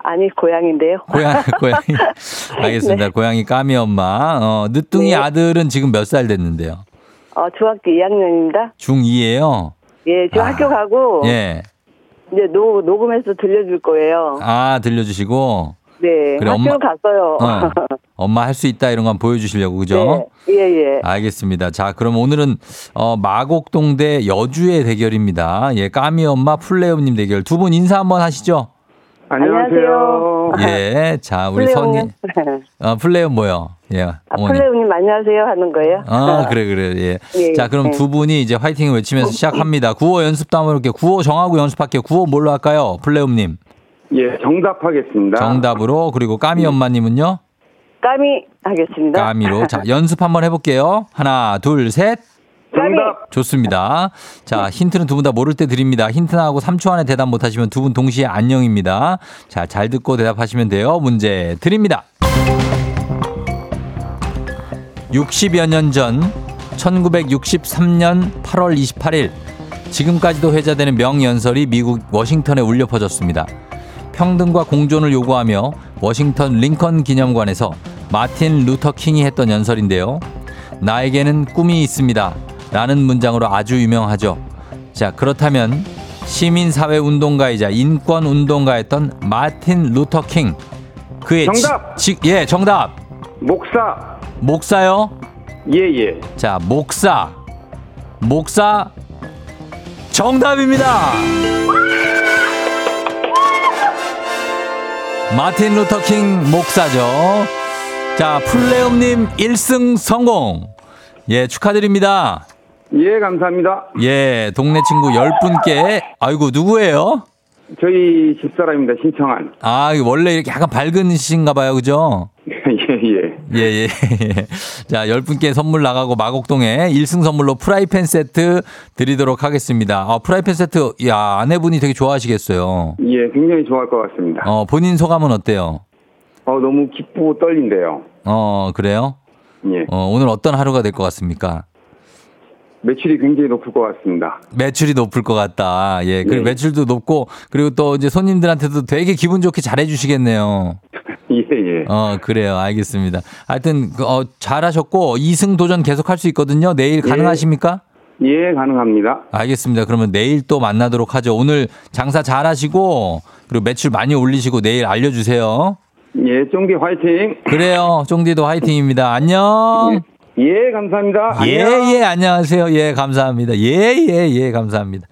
아니 고향인데요. 고양 고양이. 알겠습니다. 고양이 까미 엄마. 어, 늦둥이 네. 아들은 지금 몇 살 됐는데요? 어, 중학교 2학년입니다. 중2예요. 예, 지금 아. 학교 가고 예. 이제 노, 녹음해서 들려줄 거예요. 아, 들려주시고. 네, 그래, 학교 엄마- 갔어요. 어. 엄마 할 수 있다 이런 거 한번 보여주시려고, 그죠? 예, 예, 예. 알겠습니다. 자, 그럼 오늘은 어, 마곡동 대 여주의 대결입니다. 예, 까미 엄마 플레이엄님 대결. 두 분 인사 한번 하시죠. 안녕하세요. 예, 자, 우리 선이. 어, 플레이엄 뭐요? 예, 아, 어머니. 플레이오님 안녕하세요 하는 거예요? 아, 그래, 그래, 예. 예, 자, 그럼 예. 두 분이 이제 화이팅을 외치면서 시작합니다. 구호 연습도 한번 해볼게요. 구호 정하고 연습할게요. 구호 뭘로 할까요? 플레이엄님. 예, 정답하겠습니다. 정답으로. 그리고 까미 엄마님은요? 까미 하겠습니다. 까미로. 자, 연습 한번 해볼게요. 하나, 둘, 셋. 정답. 좋습니다. 자, 힌트는 두 분 다 모를 때 드립니다. 힌트 나하고 3초 안에 대답 못하시면 두 분 동시에 안녕입니다. 자, 잘 듣고 대답하시면 돼요. 문제 드립니다. 60여 년 전, 1963년 8월 28일, 지금까지도 회자되는 명연설이 미국 워싱턴에 울려 퍼졌습니다. 평등과 공존을 요구하며 워싱턴 링컨 기념관에서 마틴 루터 킹이 했던 연설인데요. 나에게는 꿈이 있습니다. 라는 문장으로 아주 유명하죠. 자, 그렇다면 시민사회 운동가이자 인권 운동가였던 마틴 루터 킹. 그의 정답! 지, 지- 예, 정답. 목사. 목사요? 예, 예. 자, 목사. 목사 정답입니다. 마틴 루터 킹 목사죠. 자, 플레엄님 1승 성공. 예, 축하드립니다. 예, 감사합니다. 예, 동네 친구 10분께, 아이고, 누구예요? 저희 집사람입니다. 신청한. 아, 원래 이렇게 약간 밝은신가 봐요, 그죠? 예, 예. 예, 예, 예. 자, 10분께 선물 나가고 마곡동에 1승 선물로 프라이팬 세트 드리도록 하겠습니다. 아, 프라이팬 세트, 야, 아내분이 되게 좋아하시겠어요. 예, 굉장히 좋아할 것 같습니다. 어, 본인 소감은 어때요? 어, 너무 기쁘고 떨린대요. 어, 그래요? 예. 어, 오늘 어떤 하루가 될 것 같습니까? 매출이 굉장히 높을 것 같습니다. 매출이 높을 것 같다. 예. 그리고 예. 매출도 높고, 그리고 또 이제 손님들한테도 되게 기분 좋게 잘해 주시겠네요. 예, 예. 어, 그래요. 알겠습니다. 하여튼, 그, 어, 잘하셨고, 2승 도전 계속 할 수 있거든요. 내일 가능하십니까? 예, 가능합니다. 알겠습니다. 그러면 내일 또 만나도록 하죠. 오늘 장사 잘 하시고, 그리고 매출 많이 올리시고 내일 알려주세요. 예, 쫑디 화이팅! 그래요. 쫑디도 화이팅입니다. 안녕. 예, 감사합니다. 예, 안녕. 예, 안녕하세요. 예, 감사합니다. 예, 예, 예, 감사합니다.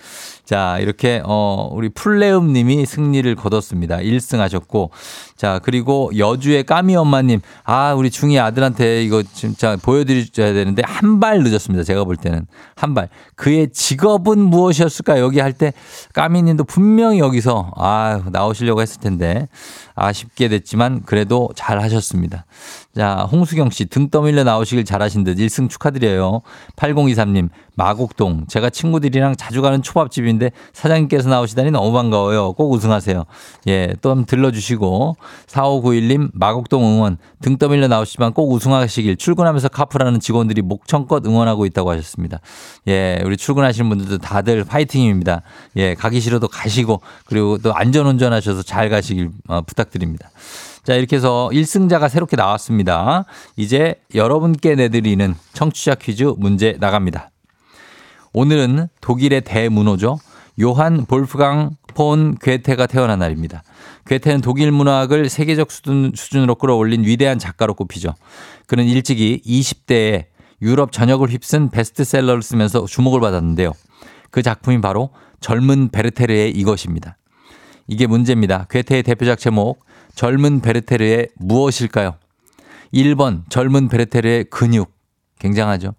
자, 이렇게, 어, 우리 풀레음 님이 승리를 거뒀습니다. 1승 하셨고. 자, 그리고 여주의 까미 엄마님. 아, 우리 중이 아들한테 이거 진짜 보여드려야 되는데 한 발 늦었습니다. 제가 볼 때는. 한 발. 그의 직업은 무엇이었을까? 여기 할 때 까미 님도 분명히 여기서, 아, 나오시려고 했을 텐데. 아쉽게 됐지만 그래도 잘 하셨습니다. 자, 홍수경 씨 등 떠밀려 나오시길 잘하신 듯 1승 축하드려요. 8023님 마곡동. 제가 친구들이랑 자주 가는 초밥집인데 사장님께서 나오시다니 너무 반가워요. 꼭 우승하세요. 예, 또 한번 들러주시고. 4591님, 마곡동 응원. 등 떠밀려 나오시지만 꼭 우승하시길. 출근하면서 카풀하는 직원들이 목청껏 응원하고 있다고 하셨습니다. 예, 우리 출근하시는 분들도 다들 파이팅입니다. 예, 가기 싫어도 가시고, 그리고 또 안전 운전 하셔서 잘 가시길 어, 부탁드립니다. 자, 이렇게 해서 1승자가 새롭게 나왔습니다. 이제 여러분께 내드리는 청취자 퀴즈 문제 나갑니다. 오늘은 독일의 대문호죠. 요한 볼프강 폰 괴테가 태어난 날입니다. 괴테는 독일 문학을 세계적 수준, 수준으로 끌어올린 위대한 작가로 꼽히죠. 그는 일찍이 20대에 유럽 전역을 휩쓴 베스트셀러를 쓰면서 주목을 받았는데요. 그 작품이 바로 젊은 베르테르의 이것입니다. 이게 문제입니다. 괴테의 대표작 제목 젊은 베르테르의 무엇일까요? 1번 젊은 베르테르의 근육 굉장하죠.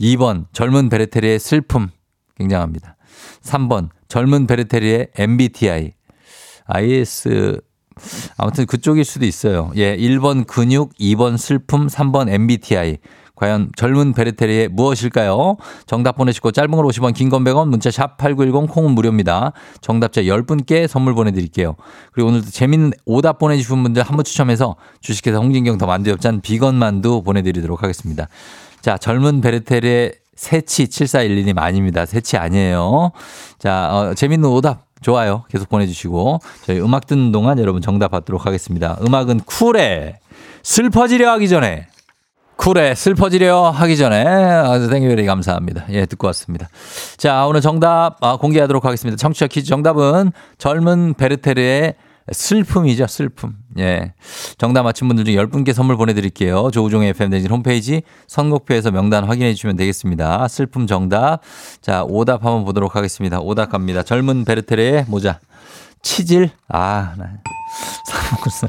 2번 젊은 베르테르의 슬픔 굉장합니다. 3번 젊은 베르테르의 MBTI IS 아무튼 그쪽일 수도 있어요. 예, 1번 근육, 2번 슬픔, 3번 MBTI. 과연 젊은 베르테르의 무엇일까요? 정답 보내시고 짧은 걸 50원, 긴 건 100원, 문자 샵 8910 콩은 무료입니다. 정답자 10분께 선물 보내드릴게요. 그리고 오늘도 재밌는 오답 보내주신 분들 한 분 추첨해서 주식회사 홍진경 더 만두 협찬 비건 만두 보내드리도록 하겠습니다. 자, 젊은 베르테르의 새치 7412님 아닙니다. 새치 아니에요. 자, 어, 재밌는 오답 좋아요. 계속 보내주시고 저희 음악 듣는 동안 여러분 정답 받도록 하겠습니다. 음악은 쿨의 슬퍼지려 하기 전에 쿨의 슬퍼지려 하기 전에 아주 thank you very 감사합니다. 예 듣고 왔습니다. 자 오늘 정답 아, 공개하도록 하겠습니다. 청취자 퀴즈 정답은 젊은 베르테르의 슬픔이죠, 슬픔. 예. 정답 맞힌 분들 중에 10분께 선물 보내드릴게요. 조우종의 FM대진 홈페이지 선곡표에서 명단 확인해 주시면 되겠습니다. 슬픔 정답. 자, 오답 한번 보도록 하겠습니다. 오답 갑니다. 젊은 베르테르의 모자. 치질. 아, 나. 사먹었어.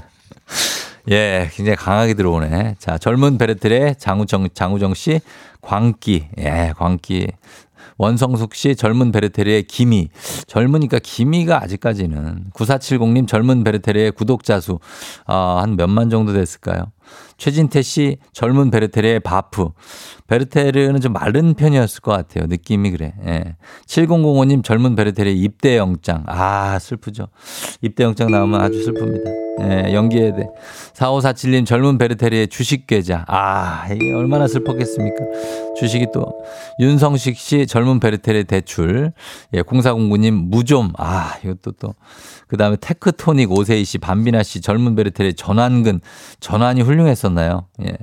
예, 굉장히 강하게 들어오네. 자, 젊은 베르테르의 장우정, 장우정 씨, 광기. 예, 광기. 원성숙 씨 젊은 베르테르의 기미. 젊으니까 기미가 아직까지는 9470님 젊은 베르테르의 구독자 수, 어, 한 몇만 정도 됐을까요? 최진태 씨 젊은 베르테르의 바프. 베르테르는 좀 마른 편이었을 것 같아요. 느낌이 그래. 예. 7005님 젊은 베르테르의 입대 영장. 아, 슬프죠. 입대 영장 나오면 아주 슬픕니다. 예, 연기해야 돼. 4547님 젊은 베르테르의 주식 계좌. 아, 이게 얼마나 슬펐겠습니까? 주식이 또. 윤성식 씨 젊은 베르테르의 대출. 예, 0409님 무좀. 아, 이것도 또. 그 다음에 테크토닉 오세희 씨, 밤비나 씨 젊은 베르테르의 전완근. 전완이 훌륭했 었나요? 예.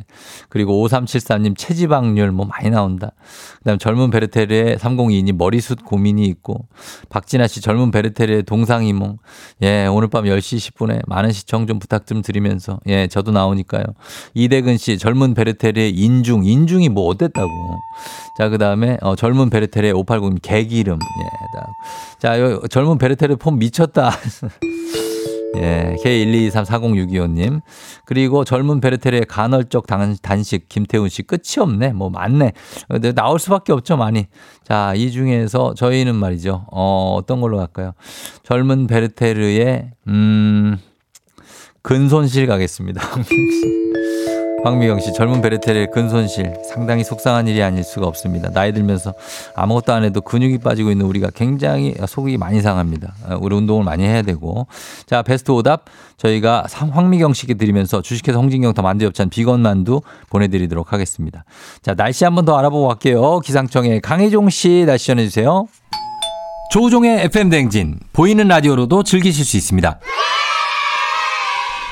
그리고 5373님 체지방률 뭐 많이 나온다. 그 다음에 젊은 베르테르의 3022님 머리숱 고민이 있고. 박진아 씨 젊은 베르테르의 동상이몽. 예, 오늘 밤 10시 10분에 많은 시청 좀 부탁 좀 드리면서. 예, 저도 나오니까요. 이대근 씨 젊은 베르테르의 인중. 인중이 뭐 어땠다고. 자, 그 다음에 어, 젊은 베르테르의 580님 개기름. 예, 다. 자, 요, 젊은 베르테르 폼 미쳤다. 예, K1234062호님. 그리고 젊은 베르테르의 간헐적 단- 단식 김태훈 씨 끝이 없네. 뭐 많네. 나올 수밖에 없죠, 많이. 자, 이 중에서 저희는 말이죠. 어, 어떤 걸로 갈까요? 젊은 베르테르의 음 근손실 가겠습니다. 황미경 씨, 젊은 베르테르의 근손실. 상당히 속상한 일이 아닐 수가 없습니다. 나이 들면서 아무것도 안 해도 근육이 빠지고 있는 우리가 굉장히 속이 많이 상합니다. 어, 우리 운동을 많이 해야 되고. 자, 베스트 오답 저희가 상- 황미경 씨께 드리면서 주식회사 홍진경 더 만두엽찬 비건 만두 보내드리도록 하겠습니다. 자, 날씨 한번 더 알아보고 갈게요. 기상청의 강혜종 씨 날씨 전해주세요. 조우종의 FM 댕진 보이는 라디오로도 즐기실 수 있습니다.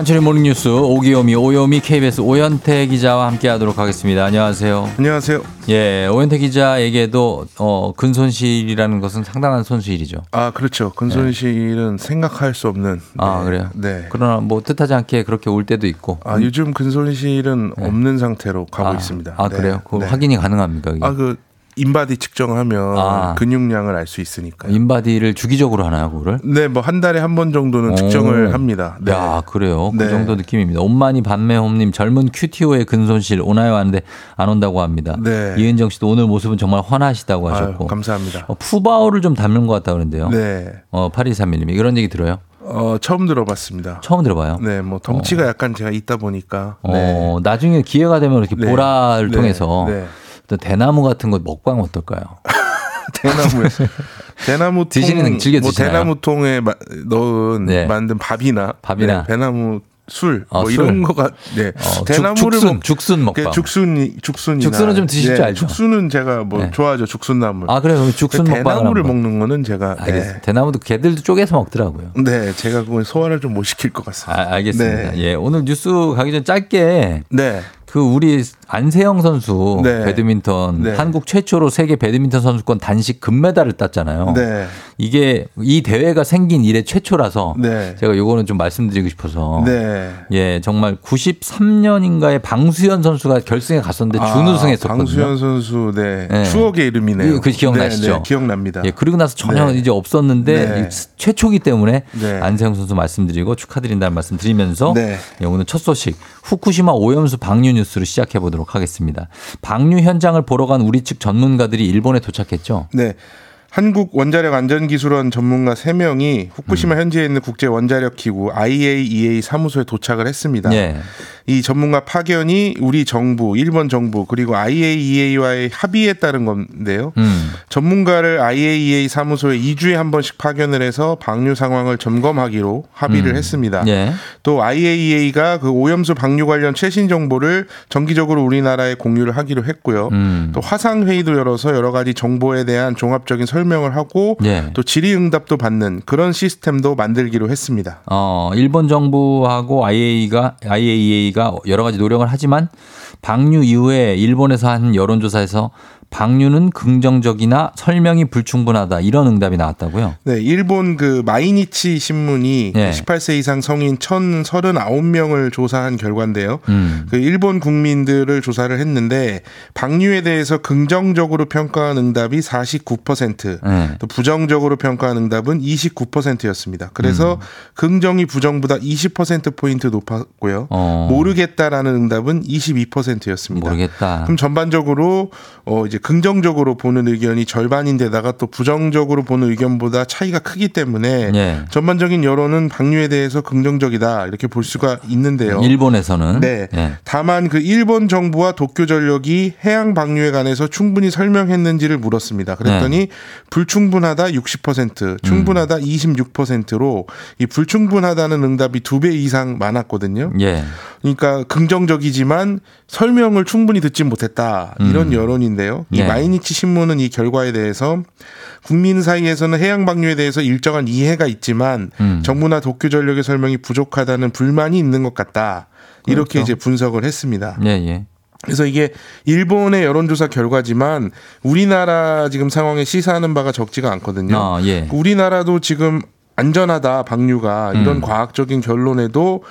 간추린 모닝뉴스 오귀요미 오요미 KBS 오현태 기자와 함께하도록 하겠습니다. 안녕하세요. 안녕하세요. 예, 오현태 기자에게도 어, 근손실이라는 것은 상당한 손실이죠. 아 그렇죠. 근손실은 생각할 수 없는. 네. 아 네. 그래요? 네. 그러나 뭐 뜻하지 않게 그렇게 올 때도 있고. 아 요즘 근손실은 네. 없는 상태로 가고 아, 있습니다. 아 네. 그래요? 그 네. 확인이 가능합니까? 아그 인바디 측정하면 아. 근육량을 알 수 있으니까. 인바디를 주기적으로 하나요, 그거를? 네, 뭐 한 달에 한 번 정도는 측정을 합니다. 네. 야, 그래요. 그 네. 정도 느낌입니다. 엄마니 반매홈님 젊은 큐티오의 근손실 오나요 하는데 안 온다고 합니다. 네. 이은정 씨도 오늘 모습은 정말 환하시다고 아유, 하셨고. 감사합니다. 어, 푸바오를 좀 닮는 것 같다 그러는데요. 네. 어, 8231님이 이런 얘기 들어요? 어, 처음 들어봤습니다. 처음 들어봐요. 네, 뭐 덩치가 약간 제가 있다 보니까. 네. 어, 나중에 기회가 되면 이렇게 네. 보라를 네. 통해서 네. 또 대나무 같은 거 먹방 어떨까요? 대나무에 대나무 드시는 통, 즐겨 뭐 드시나요? 대나무 통에 마- 넣은 네. 만든 밥이나 밥이나. 네, 대나무 술, 어, 뭐 술. 이런 거가 네 어, 죽- 대나무를 죽순, 먹- 죽순 먹방. 그 죽순이 죽순이나 죽순은 좀 드실 줄 네, 알죠? 죽순은 제가 뭐 네. 좋아하죠 죽순나물. 아, 그래요? 그럼 죽순 대나무를. 먹는 거는 제가 알겠습니다. 네. 대나무도 개들도 쪼개서 먹더라고요. 네, 제가 그건 소화를 좀 못 시킬 것 같습니다. 아, 알겠습니다. 네. 예, 오늘 뉴스 가기 전 짧게 네. 그 우리 안세영 선수 네. 배드민턴 네. 한국 최초로 세계 배드민턴 선수권 단식 금메달을 땄잖아요. 네. 이게 이 대회가 생긴 이래 최초라서 네. 제가 요거는 좀 말씀드리고 싶어서 네. 예 정말 93년인가에 방수현 선수가 결승에 갔었는데 아, 준우승했었거든요. 방수현 선수, 네. 네. 추억의 이름이네요. 그- 그 기억나시죠? 네, 네, 기억납니다. 예, 그리고 나서 전혀 네. 이제 없었는데 최초기 때문에 네. 안세영 선수 말씀드리고 축하드린다는 말씀 드리면서 네. 예, 오늘 첫 소식 후쿠시마 오염수 방류 뉴스로 시작해 보도록 하겠습니다. 방류 현장을 보러 간 우리 측 전문가들이 일본에 도착했죠. 네. 한국 원자력 안전기술원 전문가 3명이 후쿠시마 음. 현지에 있는 국제 원자력 기구 IAEA 사무소에 도착을 했습니다. 예. 이 전문가 파견이 우리 정부, 일본 정부 그리고 IAEA와의 합의에 따른 건데요. 음. 전문가를 IAEA 사무소에 2주에 한 번씩 파견을 해서 방류 상황을 점검하기로 합의를 음. 했습니다. 예. 또 IAEA가 그 오염수 방류 관련 최신 정보를 정기적으로 우리나라에 공유를 하기로 했고요. 음. 또 화상 회의도 열어서 여러 가지 정보에 대한 종합적인 설 명을 하고 예. 또 질의응답도 받는 그런 시스템도 만들기로 했습니다. 어, 일본 정부하고 IAEA가 IAEA가 여러 가지 노력을 하지만 방류 이후에 일본에서 한 여론조사에서 방류는 긍정적이나 설명이 불충분하다 이런 응답이 나왔다고요. 네, 일본 그 마이니치 신문이 예. 18세 이상 성인 1,039명을 조사한 결과인데요. 음. 그 일본 국민들을 조사를 했는데 방류에 대해서 긍정적으로 평가한 응답이 49%, 네. 또 부정적으로 평가한 응답은 29%였습니다. 그래서 음. 긍정이 부정보다 20% 포인트 높았고요. 어. 모르겠다라는 응답은 22%였습니다. 모르겠다. 그럼 전반적으로 어 이제 긍정적으로 보는 의견이 절반인데다가 또 부정적으로 보는 의견보다 차이가 크기 때문에 예. 전반적인 여론은 방류에 대해서 긍정적이다 이렇게 볼 수가 있는데요. 일본에서는 네. 예. 다만 그 일본 정부와 도쿄 전력이 해양 방류에 관해서 충분히 설명했는지를 물었습니다. 그랬더니 네. 불충분하다 60%, 충분하다 음. 26%로 이 불충분하다는 응답이 두 배 이상 많았거든요. 예. 그러니까 긍정적이지만 설명을 충분히 듣지 못했다 이런 음. 여론인데 요. 이 네. 마이니치 신문은 이 결과에 대해서 국민 사이에서는 해양 방류에 대해서 일정한 이해가 있지만 음. 정부나 도쿄 전력의 설명이 부족하다는 불만이 있는 것 같다. 이렇게 그렇죠. 이제 분석을 했습니다. 예, 예. 그래서 이게 일본의 여론조사 결과지만 우리나라 지금 상황에 시사하는 바가 적지가 않거든요. 아, 예. 우리나라도 지금 안전하다 방류가 이런 음. 과학적인 결론에도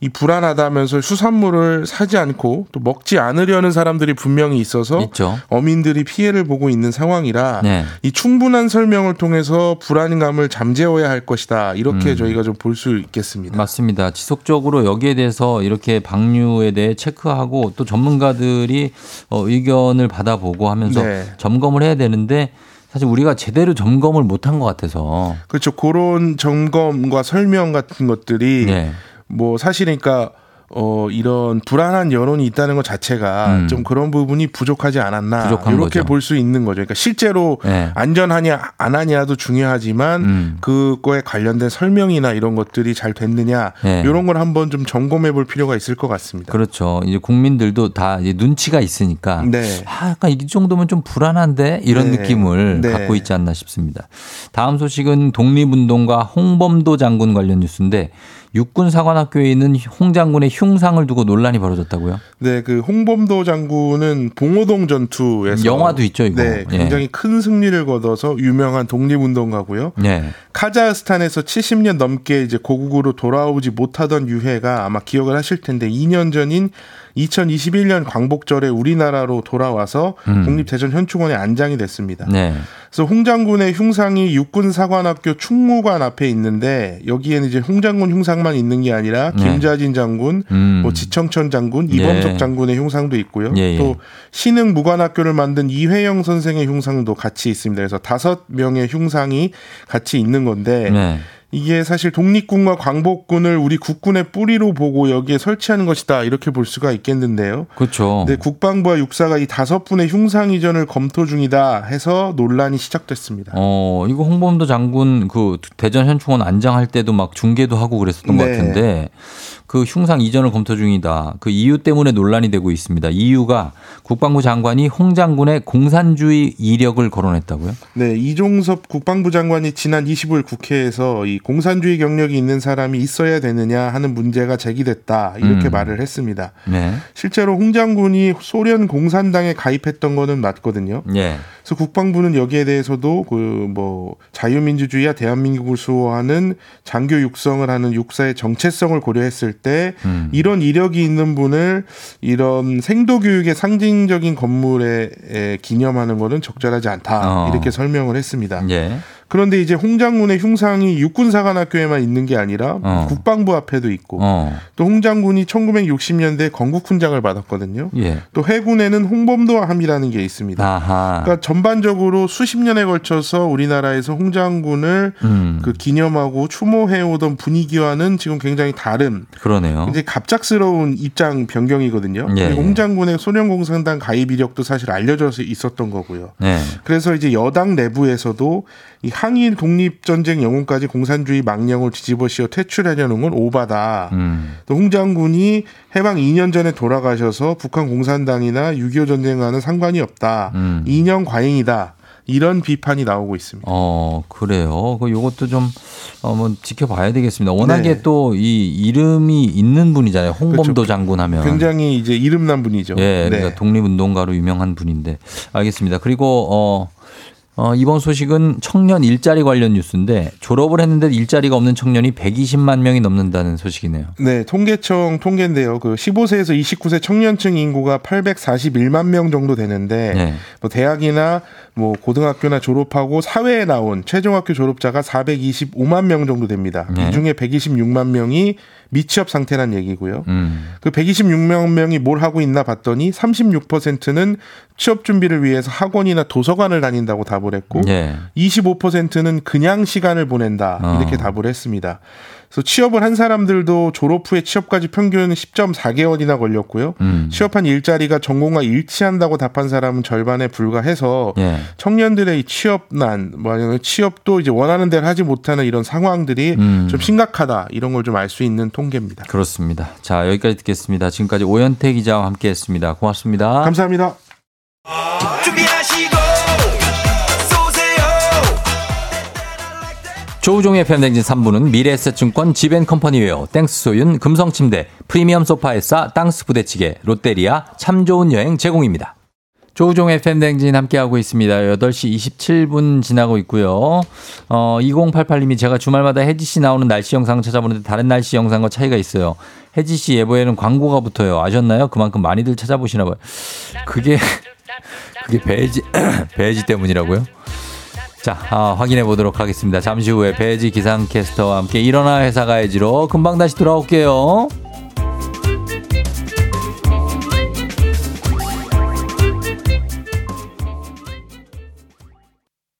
이 불안하다면서 수산물을 사지 않고 또 먹지 않으려는 사람들이 분명히 있어서 있죠. 어민들이 피해를 보고 있는 상황이라 네. 이 충분한 설명을 통해서 불안감을 잠재워야 할 것이다 이렇게 음. 저희가 좀 볼 수 있겠습니다. 맞습니다. 지속적으로 여기에 대해서 이렇게 방류에 대해 체크하고 또 전문가들이 어, 의견을 받아보고 하면서 네. 점검을 해야 되는데 사실 우리가 제대로 점검을 못한 것 같아서 그렇죠. 그런 점검과 설명 같은 것들이 네. 뭐 사실이니까 어 이런 불안한 여론이 있다는 것 자체가 음. 좀 그런 부분이 부족하지 않았나 부족한 이렇게. 볼 수 있는 거죠. 그러니까 실제로 네. 안전하냐 안 하냐도 중요하지만 음. 그거에 관련된 설명이나 이런 것들이 잘 됐느냐 네. 이런 걸 한번 좀 점검해 볼 필요가 있을 것 같습니다. 그렇죠. 이제 국민들도 다 이제 눈치가 있으니까 네. 아, 약간 이 정도면 좀 불안한데 이런 네. 느낌을 네. 갖고 있지 않나 싶습니다. 다음 소식은 독립운동가 홍범도 장군 관련 뉴스인데 육군 사관학교에 있는 홍 장군의 흉상을 두고 논란이 벌어졌다고요? 네, 그 홍범도 장군은 봉오동 전투에서 영화도 있죠, 이거. 네, 예. 굉장히 큰 승리를 거둬서 유명한 독립운동가고요. 네. 카자흐스탄에서 70년 넘게 이제 고국으로 돌아오지 못하던 유해가 아마 기억을 하실 텐데 2년 전인 2021년 광복절에 우리나라로 돌아와서 음. 독립대전 현충원에 안장이 됐습니다. 네. 그래서 홍 장군의 흉상이 육군 사관학교 충무관 앞에 있는데 여기에는 이제 홍 장군 흉상만 있는 게 아니라 네. 김자진 장군, 음. 뭐 지청천 장군, 예. 이범석 장군의 흉상도 있고요. 예, 예. 또 신흥 무관학교를 만든 이회영 선생의 흉상도 같이 있습니다. 그래서 다섯 명의 흉상이 같이 있는 건데 네. 이게 사실 독립군과 광복군을 우리 국군의 뿌리로 보고 여기에 설치하는 것이다 이렇게 볼 수가 있겠는데요. 그렇죠. 네, 국방부와 육사가 이 다섯 분의 흉상 이전을 검토 중이다 해서 논란이 시작됐습니다. 어, 이거 홍범도 장군 그 대전 현충원 안장할 때도 막 중계도 하고 그랬었던 것 네. 같은데 그 흉상 이전을 검토 중이다. 그 이유 때문에 논란이 되고 있습니다. 이유가 국방부 장관이 홍 장군의 공산주의 이력을 거론했다고요? 네, 이종섭 국방부 장관이 지난 25일 국회에서 이 공산주의 경력이 있는 사람이 있어야 되느냐 하는 문제가 제기됐다 이렇게 음. 말을 했습니다. 네. 실제로 홍 장군이 소련 공산당에 가입했던 거는 맞거든요. 예. 그래서 국방부는 여기에 대해서도 그 뭐 자유민주주의와 대한민국을 수호하는 장교 육성을 하는 육사의 정체성을 고려했을 때 음. 이런 이력이 있는 분을 이런 생도 교육의 상징적인 건물에 에, 기념하는 것은 적절하지 않다 어. 이렇게 설명을 했습니다. 예. 그런데 이제 홍 장군의 흉상이 육군사관학교에만 있는 게 아니라 어. 국방부 앞에도 있고 어. 또 홍 장군이 1960년대 건국훈장을 받았거든요. 예. 또 해군에는 홍범도와 함이라는 게 있습니다. 아하. 그러니까 전반적으로 수십 년에 걸쳐서 우리나라에서 홍 장군을 음. 그 기념하고 추모해 오던 분위기와는 지금 굉장히 다른 그러네요. 굉장히 갑작스러운 입장 변경이거든요. 어? 예, 예. 홍 장군의 소련 공산당 가입 이력도 사실 알려져 있었던 거고요. 네. 그래서 이제 여당 내부에서도 이 항일 독립 전쟁 영웅까지 공산주의 망령을 뒤집어씌워 퇴출하려는 건 오바다. 음. 또 홍 장군이 해방 2년 전에 돌아가셔서 북한 공산당이나 6.25 전쟁과는 상관이 없다. 음. 2년 과잉이다. 이런 비판이 나오고 있습니다. 어, 그래요. 그 요것도 좀, 어, 뭐, 지켜봐야 되겠습니다. 워낙에 네. 또이 이름이 있는 분이잖아요. 홍범도 그렇죠. 장군 하면. 굉장히 이제 이름난 분이죠. 예, 네. 그러니까 독립운동가로 유명한 분인데. 알겠습니다. 그리고, 어, 어, 이번 소식은 청년 일자리 관련 뉴스인데 졸업을 했는데 일자리가 없는 청년이 120만 명이 넘는다는 소식이네요. 네, 통계청 통계인데요. 그 15세에서 29세 청년층 인구가 841만 명 정도 되는데 네. 뭐 대학이나 뭐 고등학교나 졸업하고 사회에 나온 최종학교 졸업자가 425만 명 정도 됩니다. 네. 이 중에 126만 명이 미취업 상태란 얘기고요. 음. 그 126만 명이 뭘 하고 있나 봤더니 36%는 취업 준비를 위해서 학원이나 도서관을 다닌다고 답을 했고 예. 25%는 그냥 시간을 보낸다 어. 이렇게 답을 했습니다. 그래서 취업을 한 사람들도 졸업 후에 취업까지 평균 10.4개월이나 걸렸고요. 음. 취업한 일자리가 전공과 일치한다고 답한 사람은 절반에 불과해서 예. 청년들의 이 취업난, 뭐 아니면 취업도 이제 원하는 대로 하지 못하는 이런 상황들이 음. 좀 심각하다 이런 걸 좀 알 수 있는 통계입니다. 그렇습니다. 자, 여기까지 듣겠습니다. 지금까지 오현태 기자와 함께 했습니다. 고맙습니다. 감사합니다. 조우종의 팬댕진 3부는 미래에셋증권 지벤컴퍼니웨어 땡스소윤 금성침대 프리미엄 소파에싸 땅스 부대찌개 롯데리아 참 좋은 여행 제공입니다. 조우종의 팬댕진 함께하고 있습니다. 8시 27분 지나고 있고요. 어, 2088님이 제가 주말마다 혜지 씨 나오는 날씨 영상 찾아보는데 다른 날씨 영상과 차이가 있어요. 혜지 씨 예보에는 광고가 붙어요. 아셨나요? 그만큼 많이들 찾아보시나 봐요. 그게 그게 배지 배지 때문이라고요? 자, 아, 확인해 보도록 하겠습니다. 잠시 후에 배지 기상캐스터와 함께 일어나 회사 가야지로 금방 다시 돌아올게요.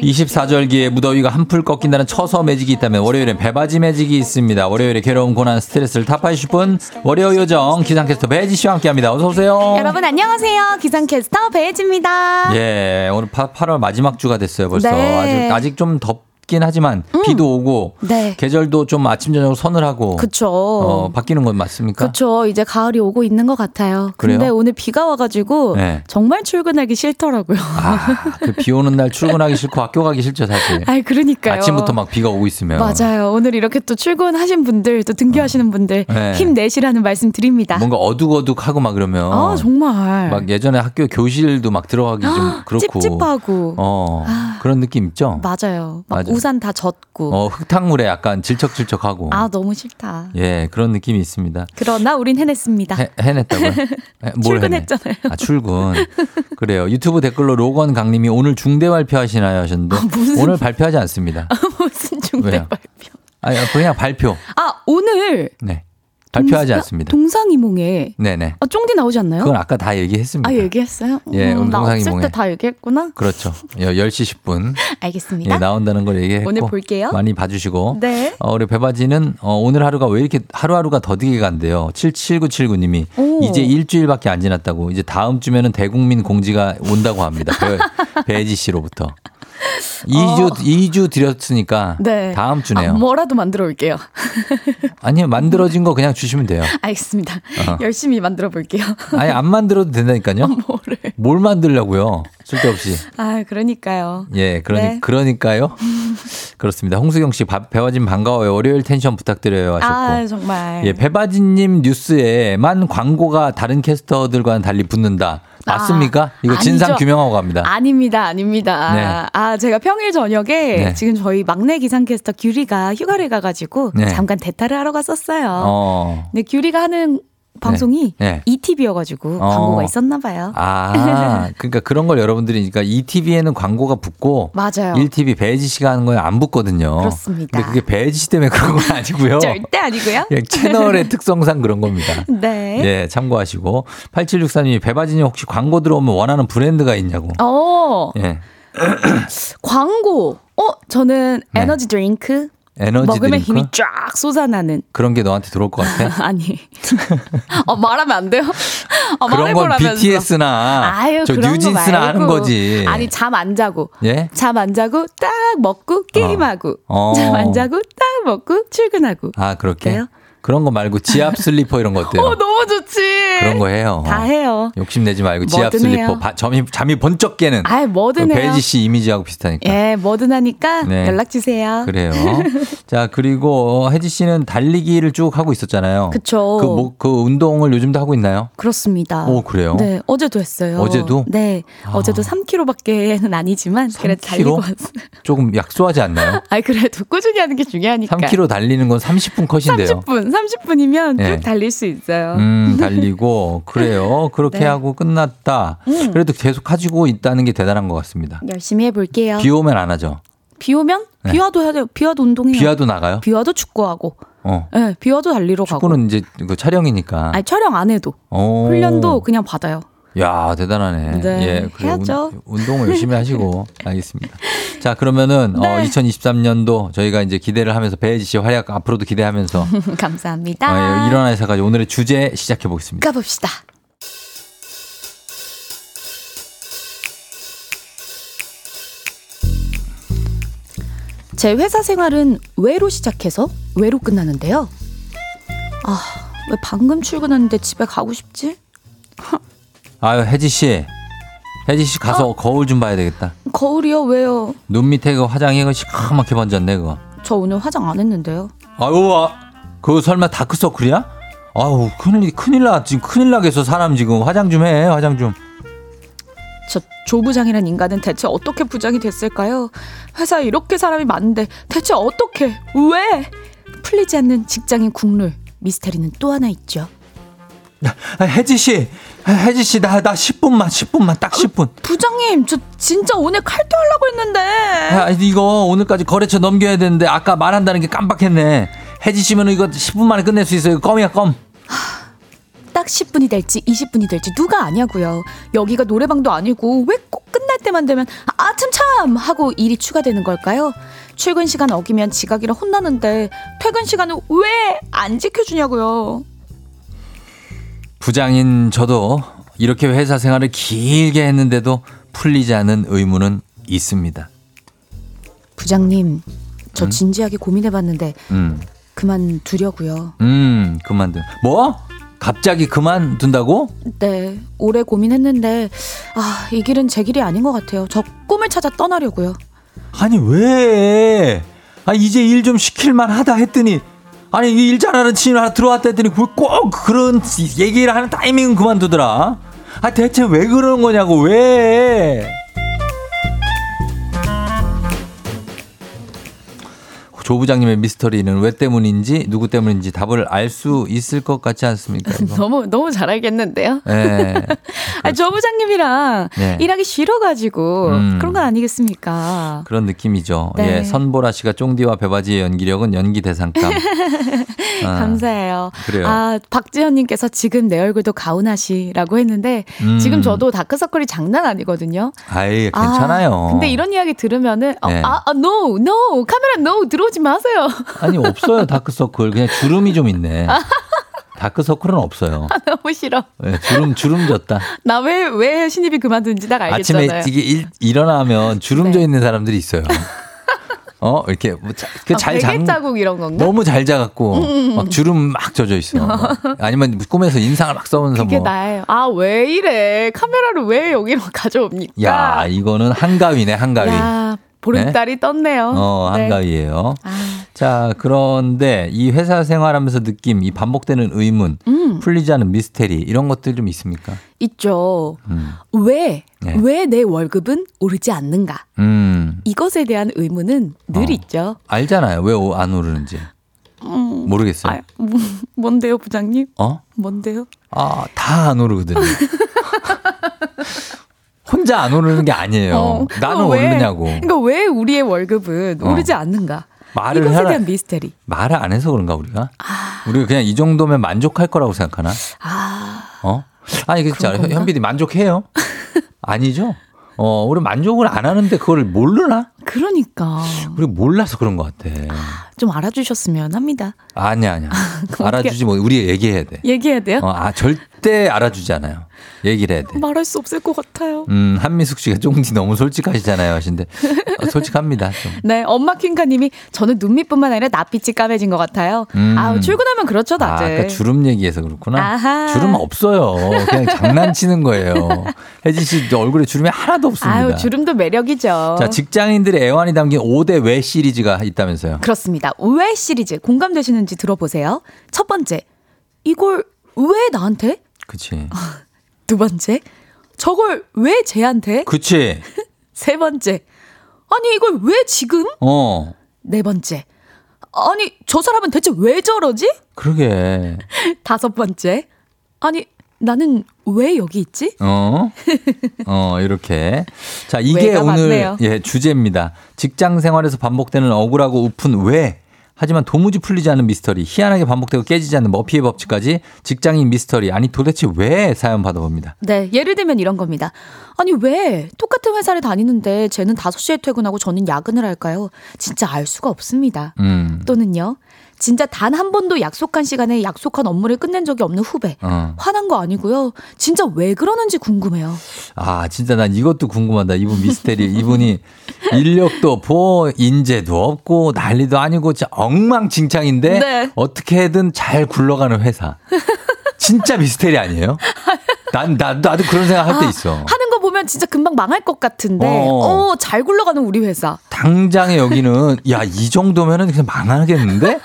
24절기에 무더위가 한풀 꺾인다는 처서 매직이 있다면 월요일엔 배바지 매직이 있습니다. 월요일에 괴로움, 고난, 스트레스를 타파해주실 분 월요 요정 기상캐스터 배지 씨와 함께합니다. 어서 오세요. 여러분 안녕하세요. 기상캐스터 배혜지입니다. 예, 오늘 8월 마지막 주가 됐어요. 벌써 네. 아직 아직 좀 덥. 긴 하지만 비도 오고 네. 계절도 좀 아침 저녁 서늘하고 그쵸. 어, 바뀌는 건 맞습니까? 그쵸. 이제 가을이 오고 있는 것 같아요. 근데 그래요? 오늘 비가 와가지고 네. 정말 출근하기 싫더라고요. 아, 그 비 오는 날 출근하기 싫고 학교 가기 싫죠, 사실. 아이, 그러니까요. 아침부터 막 비가 오고 있으면. 맞아요. 오늘 이렇게 또 출근하신 분들, 또 등교하시는 분들 네. 힘내시라는 말씀 드립니다. 뭔가 어둑어둑하고 막 그러면. 아, 정말. 막 예전에 학교 교실도 막 들어가기 좀 그렇고. 찝찝하고. 어, 그런 느낌 있죠? 맞아요. 막 맞아. 우산 다 젖고. 어, 흙탕물에 약간 질척질척하고. 아, 너무 싫다. 예, 그런 느낌이 있습니다. 그러나 우린 해냈습니다. 해, 뭘 해내? 출근했잖아요. 아, 출근. 그래요. 유튜브 댓글로 로건 강님이 오늘 중대 발표하시나요? 하셨는데. 오늘 발표하지 않습니다. 무슨 중대 왜요? 발표. 아니, 그냥 발표. 아, 오늘 네. 발표하지 않습니다. 동상이몽에 네네. 아, 쫑디 나오지 않나요? 그건 아까 다 얘기했습니다. 아, 얘기했어요? 예, 음, 동상이몽에. 때다 얘기했구나. 그렇죠. 10시 10분. 알겠습니다. 예, 나온다는 걸 얘기했고. 오늘 볼게요. 많이 봐주시고. 네. 어, 우리 배바지는 어, 오늘 하루가 왜 이렇게 하루하루가 더디게 간대요. 77979님이 오. 이제 일주일밖에 안 지났다고 이제 다음 주면은 대국민 공지가 온다고 합니다. 배, 배지 씨로부터. 2주, 2주 드렸으니까 네. 다음 주네요. 아, 뭐라도 만들어 올게요. 아니요, 만들어진 거 그냥 주시면 돼요. 알겠습니다. 어. 열심히 만들어 볼게요. 아니, 안 만들어도 된다니까요. 뭐를. 뭘 만들려고요? 쓸데없이. 아, 그러니까요. 예, 그러니, 네. 그러니까요. 그렇습니다. 홍수경 씨, 밥, 배화진 반가워요. 월요일 텐션 부탁드려요. 하셨고. 아, 정말. 예, 배바지님 뉴스에만 광고가 다른 캐스터들과는 달리 붙는다. 맞습니까? 이거 진상 아. 규명하고 갑니다. 아닙니다, 아닙니다. 네. 아, 제가 평일 저녁에 네. 지금 저희 막내 기상캐스터 규리가 휴가를 가가지고 네. 잠깐 대타를 하러 갔었어요. 어. 근데 규리가 하는 방송이 네. ETV여가지고 어. 광고가 있었나 봐요. 아, 그러니까 그런 걸 여러분들이, 그러니까 ETV에는 광고가 붙고. 맞아요. 1TV 배지 씨가 하는 거에 안 붙거든요. 그렇습니다. 근데 그게 배지 씨 때문에 그런 건 아니고요. 절대 아니고요. 채널의 특성상 그런 겁니다. 네. 예, 참고하시고. 8764님이 배바지님 혹시 광고 들어오면 원하는 브랜드가 있냐고. 어, 예. 광고. 어, 저는 네. 에너지 드링크. 에너지 먹으면 드링크? 힘이 쫙 솟아나는. 그런 게 너한테 들어올 것 같아? 아니. 어, 말하면 안 돼요? 어, 그런 건. BTS나 아유, 저 뉴진스나. 하는 거지. 아니, 잠 안 자고. 예? 잠 안 자고 딱 먹고 게임하고. 어. 잠 안 자고 딱 먹고 출근하고. 아, 그렇게? 어때요? 그런 거 말고 지압 슬리퍼 이런 거 어때요? 어, 너무 좋지. 그런 거 해요. 다 해요. 욕심내지 말고 지압 슬리퍼. 바- 잠이, 잠이 번쩍 깨는 아이, 뭐든 그 해요. 배지 씨 이미지하고 비슷하니까. 예, 뭐든 하니까 네. 연락 주세요. 그래요. 자, 그리고 혜지 씨는 달리기를 쭉 하고 있었잖아요. 그쵸. 그, 뭐, 그 운동을 요즘도 하고 있나요? 그렇습니다. 오, 그래요? 네, 어제도 했어요. 어제도? 네, 아. 어제도 3km밖에는 아니지만 그래도 3km? 달리고 왔어요. 조금 약소하지 않나요? 아이 그래도 꾸준히 하는 게 중요하니까. 3km 달리는 건 30분 컷인데요. 30분, 30분이면 네. 쭉 달릴 수 있어요. 음, 달리고 그래요. 그렇게 네. 하고 끝났다. 음. 그래도 계속 가지고 있다는 게 대단한 것 같습니다. 열심히 해볼게요. 비 오면 안 하죠. 비 오면 네. 비와도 해야 돼요. 비와도 운동해요. 비와도 나가요? 비와도 축구하고. 어. 네, 비와도 달리러 가고. 축구는 이제 그 촬영이니까. 아니 촬영 안 해도 오. 훈련도 그냥 받아요. 야 대단하네. 네, 예, 그래요. 해야죠. 운, 운동을 열심히 하시고 알겠습니다. 자 그러면은 어, 네. 2023년도 저희가 이제 기대를 하면서 배혜지 씨 활약 앞으로도 기대하면서 감사합니다. 어, 예, 일어나 있어가지고 오늘의 주제 시작해 보겠습니다. 가봅시다. 제 회사 생활은 왜로 시작해서 왜로 끝나는데요. 아, 왜 방금 출근했는데 집에 가고 싶지? 아유 혜지 씨, 혜지 씨 가서 어? 거울 좀 봐야 되겠다. 거울이요? 왜요? 눈 밑에 그 화장이 그 시커멓게 번졌네 그거. 저 오늘 화장 안 했는데요. 아유, 아, 그거 설마 다크서클이야? 아우 큰일 큰일 나 지금 큰일 나겠어 사람 지금 화장 좀 해 화장 좀. 저 조부장이란 인간은 대체 어떻게 부장이 됐을까요? 회사에 이렇게 사람이 많은데 대체 어떻게 왜 풀리지 않는 직장인 국룰 미스테리는 또 하나 있죠. 아, 혜지 씨, 아, 혜지 씨, 나, 나 10분만, 10분만, 딱 10분. 부장님, 저 진짜 오늘 칼퇴하려고 했는데. 아, 이거 오늘까지 거래처 넘겨야 되는데 아까 말한다는 게 깜빡했네. 혜지 씨면 이거 10분 만에 끝낼 수 있어요. 껌이야, 껌. 딱 10분이 될지 20분이 될지 누가 아냐고요. 여기가 노래방도 아니고 왜 꼭 끝날 때만 되면 아 참 참 하고 일이 추가되는 걸까요? 출근 시간 어기면 지각이라 혼나는데 퇴근 시간은 왜 안 지켜주냐고요. 부장인 저도 이렇게 회사 생활을 길게 했는데도 풀리지 않은 의무는 있습니다. 부장님, 저 음? 진지하게 고민해봤는데 음, 그만두려고요. 음, 그만둔. 뭐? 갑자기 그만둔다고? 네, 오래 고민했는데 아, 이 길은 제 길이 아닌 것 같아요. 저 꿈을 찾아 떠나려고요. 아니 왜? 아 이제 일 좀 시킬만 하다 했더니 아니 일 잘하는 친구 하나 들어왔다 했더니 왜꼭 그런 얘기를 하는 타이밍은 그만두더라. 아 대체 왜 그러는 거냐고 왜? 조 부장님의 미스터리는 왜 때문인지 누구 때문인지 답을 알 수 있을 것 같지 않습니까? 너무 너무 잘 알겠는데요. 네. 아, 저 부장님이랑 네. 일하기 싫어가지고 음. 그런 건 아니겠습니까? 그런 느낌이죠. 네. 예, 선보라 씨가 쫑디와 배바지의 연기력은 연기 대상감. 아, 감사해요. 그래요. 아, 박지현님께서 지금 내 얼굴도 가훈하시라고 했는데 음. 지금 저도 다크서클이 장난 아니거든요. 아이 괜찮아요. 아, 근데 이런 이야기 들으면은 어, 네. 아, 아, no, no, 카메라 no 들어오지 마세요. 아니 없어요 다크서클 그냥 주름이 좀 있네. 다크서클은 없어요. 너무 싫어. 예, 주름 주름 졌다. 나 왜 왜 신입이 그만둔지 딱 알겠잖아요. 네. 아침에 이게 일, 일어나면 주름 져 있는 사람들이 있어요. 어 이렇게 뭐 자- 그 아, 잘 베개 장. 자국 이런 건가? 너무 잘 자갖고 음, 음, 음. 막 주름 막 젖어 있어. 막. 아니면 꿈에서 인상을 막 써면서 그게 뭐. 나예요. 아 왜 이래? 카메라를 왜 여기로 가져옵니까? 야 이거는 한가위네 한가위. 야, 보름달이 떴네요. 어, 네. 한가위예요. 아. 자, 그런데 이 회사 생활하면서 느낌, 이 반복되는 의문, 음. 풀리지 않은 미스테리 이런 것들 좀 있습니까? 있죠. 음. 왜? 네. 왜내 월급은 오르지 않는가? 음. 이것에 대한 의문은 늘 어. 있죠. 알잖아요. 왜 안 오르는지. 음, 모르겠어요. 아, 뭐, 뭔데요, 부장님? 어? 뭔데요? 아, 다 안 오르거든요. 혼자 안 오르는 게 아니에요. 어, 나는 왜, 오르냐고. 그러니까 왜 우리의 월급은 어. 오르지 않는가? 말을 이것에. 대한 미스테리. 말을 안 해서 그런가 우리가? 우리가 그냥 이 정도면 만족할 거라고 생각하나? 아, 어? 아니 진짜 그런 건가? 현빈이 만족해요? 아니죠? 어, 우리 만족을 안 하는데 그걸 모르나? 그러니까 우리 몰라서 그런 것 같아. 좀 알아주셨으면 합니다. 아니야, 아니야. 알아주지 뭐 우리 얘기해야 돼. 얘기해야 돼요? 어, 아 절대 알아주지 않아요. 얘기를 해야 돼. 말할 수 없을 것 같아요. 음, 한미숙 씨가 쫑디 너무 솔직하시잖아요. 하신데 어, 솔직합니다. 좀. 네, 엄마 킹카님이 저는 눈 밑뿐만 아니라 낯빛이 까매진 것 같아요. 음. 아, 출근하면 그렇죠, 아, 다들. 아까 주름 얘기해서 그렇구나. 아하. 주름 없어요. 그냥 장난치는 거예요. 혜진 씨 얼굴에 주름이 하나도 없습니다. 아유, 주름도 매력이죠. 자, 직장인들의 애환이 담긴 5대 왜 시리즈가 있다면서요. 그렇습니다. 왜 시리즈 공감되시는지 들어보세요. 첫 번째, 이걸 왜 나한테? 그치. 두 번째, 저걸 왜 쟤한테? 그치. 세 번째, 아니 이걸 왜 지금? 어. 네 번째, 아니 저 사람은 대체 왜 저러지? 그러게. 다섯 번째, 아니 나는 왜 여기 있지? 어? 어, 이렇게. 자, 이게 오늘 많네요. 예, 주제입니다. 직장 생활에서 반복되는 억울하고 우픈 왜? 하지만 도무지 풀리지 않는 미스터리, 희한하게 반복되고 깨지지 않는 머피의 법칙까지 직장인 미스터리, 아니 도대체 왜 사연 받아봅니다. 네, 예를 들면 이런 겁니다. 아니, 왜 똑같은 회사를 다니는데 쟤는 5시에 퇴근하고 저는 야근을 할까요? 진짜 알 수가 없습니다. 음. 또는요, 진짜 단 한 번도 약속한 시간에 약속한 업무를 끝낸 적이 없는 후배. 어. 화난 거 아니고요. 진짜 왜 그러는지 궁금해요. 아, 진짜 난 이것도 궁금하다. 이분 미스테리. 이분이 인력도 없고, 인재도 없고, 난리도 아니고, 진짜 엉망진창인데, 네. 어떻게든 잘 굴러가는 회사. 진짜 미스테리 아니에요? 난, 나, 나도 그런 생각 할때 아, 있어. 하는 거 보면 진짜 금방 망할 것 같은데, 어. 어, 잘 굴러가는 우리 회사. 당장에 여기는, 야, 이 정도면은 그냥 망하겠는데?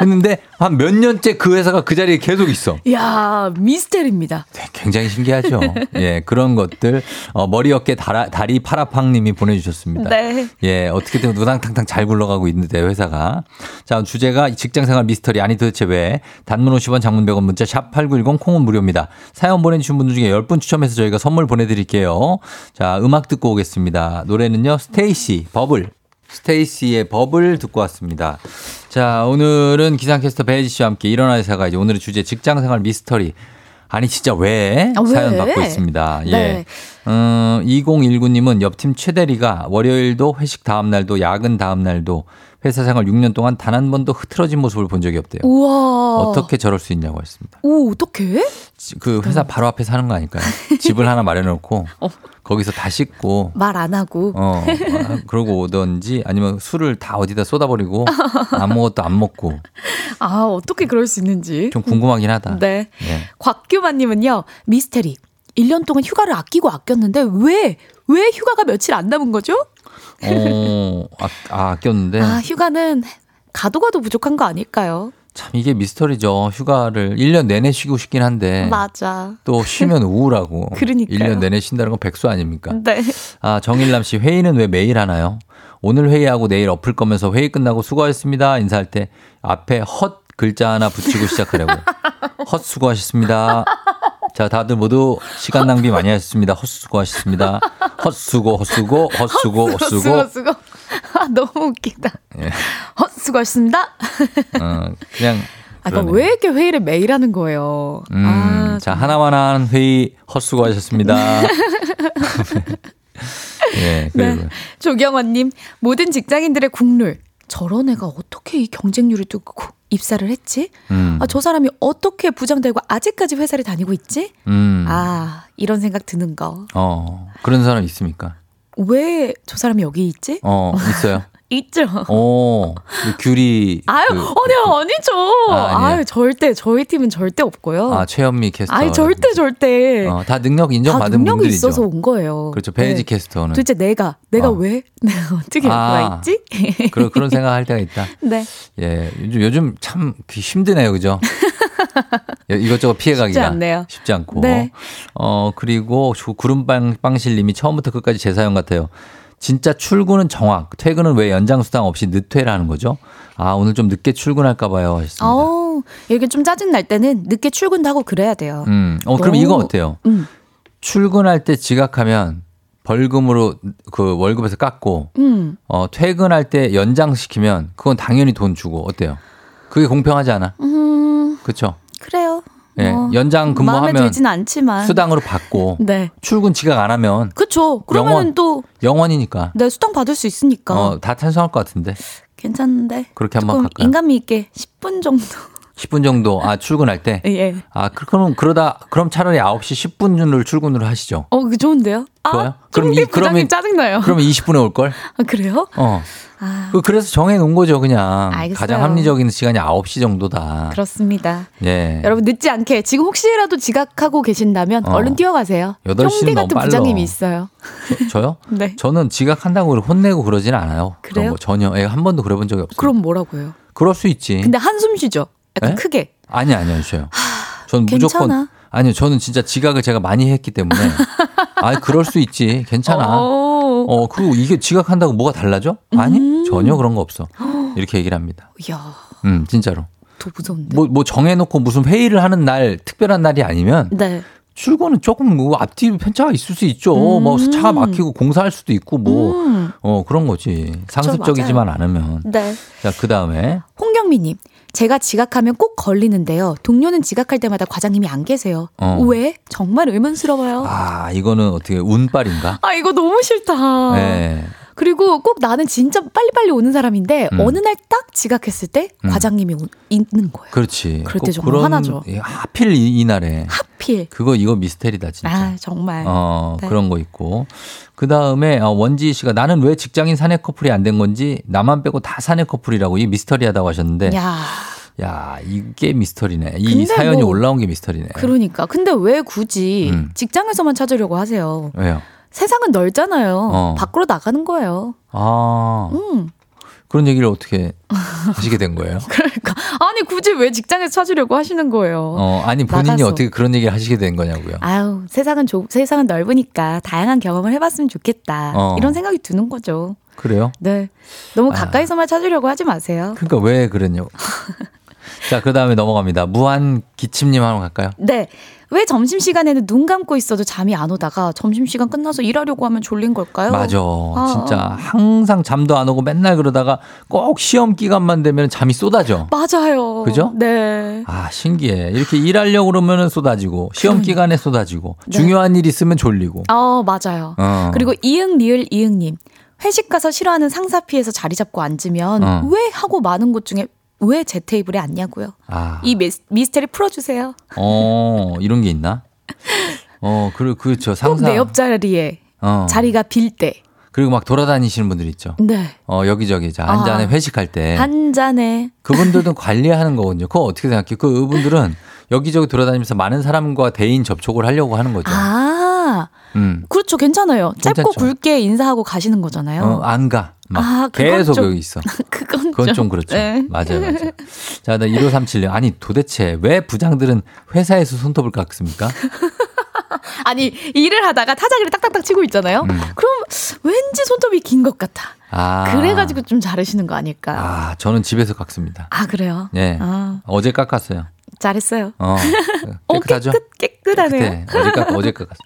했는데 한 몇 년째 그 회사가 그 자리에 계속 있어. 야 미스테리입니다. 네, 굉장히 신기하죠. 예, 그런 것들 어, 머리 어깨 다라, 다리 파라팡님이 보내주셨습니다. 네. 예, 어떻게든 우당탕탕 잘 굴러가고 있는데 회사가. 자, 주제가 직장생활 미스터리 아니 도대체 왜 단문 50원 장문 100원 문자 샵 8910 콩은 무료입니다. 사연 보내주신 분들 중에 10분 추첨해서 저희가 선물 보내드릴게요. 자, 음악 듣고 오겠습니다. 노래는요, 스테이씨, Bubble. 스테이씨의 Bubble 듣고 왔습니다. 자, 오늘은 기상캐스터 배지 씨와 함께 일어나 회사가 이제 오늘의 주제 직장생활 미스터리. 아니 진짜 왜 아, 왜? 사연 받고 있습니다. 예. 네. 음, 2019님은 옆팀 최대리가 월요일도 회식 다음 날도 야근 다음 날도 회사 생활 6년 동안 단 한 번도 흐트러진 모습을 본 적이 없대요. 우와. 어떻게 저럴 수 있냐고 했습니다. 오 어떻게? 그 회사 바로 앞에 사는 거 아닐까요? 집을 하나 마련해 놓고 어. 거기서 다 씻고 말 안 하고. 어, 아, 그러고 오던지 아니면 술을 다 어디다 쏟아버리고 아무것도 안 먹고 아 어떻게 그럴 수 있는지. 좀 궁금하긴 하다. 네. 네. 곽규만님은요 미스테리. 1년 동안 휴가를 아끼고 아꼈는데 왜? 왜 휴가가 며칠 안 남은 거죠? 어, 아, 아, 아꼈는데. 아 휴가는 가도 가도 부족한 거 아닐까요? 참 이게 미스터리죠. 휴가를 1년 내내 쉬고 싶긴 한데. 맞아. 또 쉬면 우울하고. 그러니까요. 1년 내내 쉰다는 건 백수 아닙니까? 네. 아, 정일남 씨 회의는 왜 매일 하나요? 오늘 회의하고 내일 엎을 거면서 회의 끝나고 수고하셨습니다. 인사할 때 앞에 헛 글자 하나 붙이고 시작하려고. 헛 수고하셨습니다. 자, 다들 모두 시간 낭비 많이 하셨습니다. 헛수고하셨습니다. 헛수고, 헛수고, 헛수고, 헛수고. 수고 수고. 아, 너무 웃기다. 예. 헛수고하셨습니다. 어, 그냥. 아, 그러니까 그러네. 왜 이렇게 회의를 매일 하는 거예요? 음, 아, 자, 하나만 한 회의 헛수고하셨습니다. 예, 그리고. 네. 조경원님, 모든 직장인들의 국룰. 저런 애가 어떻게 이 경쟁률을 뚫고 입사를 했지? 음, 아, 저 사람이 어떻게 부장되고 아직까지 회사를 다니고 있지? 음, 아, 이런 생각 드는 거. 어, 그런 사람 있습니까? 왜 저 사람이 여기 있지? 어, 있어요. 있죠. 어, 귤이. 아유, 그- 아니요, 아니죠. 아. 아유, 절대, 저희 팀은 절대 없고요. 아, 최현미 캐스터. 아니, 절대, 절대. 어, 다 능력 다 인정받은 능력이 분들이죠. 있어서 온 거예요. 그렇죠. 배지 네. 캐스터는. 도대체 내가, 내가 어. 왜? 내가 어떻게 여기 아. 와 있지? 그런, 그런 생각 할 때가 있다. 네. 예, 요즘, 요즘 참 힘드네요. 그죠? 예, 이것저것 피해가기가. 쉽지 않네요. 쉽지 않고. 네. 어, 그리고 조- 구름빵, 빵실님이 처음부터 끝까지 제 사연 같아요. 진짜 출근은 정확, 퇴근은 왜 연장수당 없이 늦퇴를 하는 거죠? 아, 오늘 좀 늦게 출근할까 봐요. 하셨습니다. 어, 이렇게 좀 짜증 날 때는 늦게 출근도 하고 그래야 돼요. 음, 어, 그럼 이거 어때요? 음. 출근할 때 지각하면 벌금으로 그 월급에서 깎고, 음. 어, 퇴근할 때 연장시키면 그건 당연히 돈 주고, 어때요? 그게 공평하지 않아? 음, 그쵸? 그래요. 예, 뭐, 연장 근무하면. 수당으로 받고, 네. 출근 지각 안 하면 그쵸. 그러면 영원. 또, 영원이니까. 내 수당 받을 수 있으니까. 어, 다 찬성할 것 같은데. 괜찮은데. 그렇게 한번 갈까요? 인간미 있게 10분 정도. 10분 정도, 아, 출근할 때? 예. 아, 그- 그럼, 그러다, 그럼 차라리 9시 10분을 출근으로 하시죠. 어, 그 좋은데요? 좋아요? 아, 그럼 이- 그러면- 짜증나요. 그러면 20분에 올 걸? 아, 그래요? 어. 아, 그- 그래서 정해 놓은 거죠, 그냥. 알겠어요. 가장 합리적인 시간이 9시 정도다. 그렇습니다. 예. 여러분 늦지 않게 지금 혹시라도 지각하고 계신다면 어. 얼른 뛰어가세요. 8시 는 형대 너무 같은 빨라. 부장님이 있어요. 저, 요 네. 저는 지각한다고 혼내고 그러지는 않아요. 그래요? 거 전혀. 예, 한 번도 그래 본 적이 없어요. 그럼 뭐라고 해요? 그럴 수 있지. 근데 한숨 쉬죠. 약간 예? 크게. 아니, 아니, 아니, 쉬어요. 저는 무조건. 아니요, 저는 진짜 지각을 제가 많이 했기 때문에. 아 그럴 수 있지. 괜찮아. 어. 어, 그리고 이게 지각한다고 뭐가 달라져? 아니, 음. 전혀 그런 거 없어. 이렇게 얘기를 합니다. 이야, 음, 진짜로. 더 무서운데. 뭐, 뭐 정해놓고 무슨 회의를 하는 날, 특별한 날이 아니면 네. 출근은 조금 뭐 앞뒤 편차가 있을 수 있죠. 뭐 차가 막히고 공사할 수도 있고 뭐, 음. 어, 그런 거지. 상습적이지만 않으면. 네. 자, 그 다음에. 홍경미님, 제가 지각하면 꼭 걸리는데요. 동료는 지각할 때마다 과장님이 안 계세요. 어. 왜? 정말 의문스러워요. 아, 아, 이거는 어떻게 운빨인가? 이거 너무 싫다. 네. 그리고 꼭 나는 진짜 빨리빨리 오는 사람인데 음. 어느 날 딱 지각했을 때 음. 과장님이 오- 있는 거예요. 그렇지. 그럴 꼭때 정말 화나죠. 예, 하필 이, 이 날에. 하필. 그거 이거 미스테리다 진짜. 아 정말. 어, 네. 그런 거 있고. 그 다음에 어, 원지 씨가 나는 왜 직장인 사내 커플이 안 된 건지 나만 빼고 다 사내 커플이라고 이 미스터리하다고 하셨는데. 야, 야, 이게 미스터리네. 이 사연이 뭐 올라온 게 미스터리네. 그러니까 근데 왜 굳이 음. 직장에서만 찾으려고 하세요? 왜요? 세상은 넓잖아요. 어. 밖으로 나가는 거예요. 아, 음. 그런 얘기를 어떻게 하시게 된 거예요? 그러니까 아니 굳이 왜 직장에서 찾으려고 하시는 거예요? 어, 아니 본인이 나가서. 어떻게 그런 얘기를 하시게 된 거냐고요. 아유 세상은 좁 세상은 넓으니까 다양한 경험을 해봤으면 좋겠다 어. 이런 생각이 드는 거죠. 그래요? 네, 너무 아. 가까이서만 찾으려고 하지 마세요. 그러니까 왜 그랬냐고. 자, 그 다음에 넘어갑니다. 무한 기침님 한번 갈까요? 네. 왜 점심시간에는 눈 감고 있어도 잠이 안 오다가 점심시간 끝나서 일하려고 하면 졸린 걸까요? 맞아. 아, 진짜 항상 잠도 안 오고 맨날 그러다가 꼭 시험 기간만 되면 잠이 쏟아져. 맞아요. 그죠? 네. 아, 신기해. 이렇게 일하려고 그러면 쏟아지고, 시험 기간에 쏟아지고, 네. 중요한 일 있으면 졸리고. 어, 맞아요. 어. 그리고 이응, 리을, 이응 님. 회식 가서 싫어하는 상사 피해서 자리 잡고 앉으면 어. 왜 하고 많은 곳 중에 왜 제 테이블에 앉냐고요. 아, 이 미스, 미스테리 풀어주세요. 어, 이런 게 있나? 어, 그, 그렇죠. 꼭 상사. 내 옆자리에 어. 자리가 빌 때. 그리고 막 돌아다니시는 분들 있죠. 네. 어, 여기저기. 자, 한 아. 잔에 회식할 때. 한 잔에. 그분들도 관리하는 거거든요. 그거 어떻게 생각해요? 그분들은 여기저기 돌아다니면서 많은 사람과 대인 접촉을 하려고 하는 거죠. 아, 음. 그렇죠. 괜찮아요. 짧고 괜찮죠. 굵게 인사하고 가시는 거잖아요. 어, 안 가. 막 아, 계속 좀- 여기 있어. 그건, 그건 좀 그렇죠. 네. 맞아요, 맞아요. 자, 나 1537님. 아니, 도대체 왜 부장들은 회사에서 손톱을 깎습니까? 아니 일을 하다가 타자기를 딱딱딱 치고 있잖아요. 음. 그럼 왠지 손톱이 긴 것 같아. 아. 그래가지고 좀 자르시는 거 아닐까. 아, 아, 저는 집에서 깎습니다. 그래요. 예. 아, 어제 깎았어요. 잘했어요. 어. 어, 깨끗하죠? 깨끗 깨끗하네요. 네, 어제 깎, 어제 깎았어.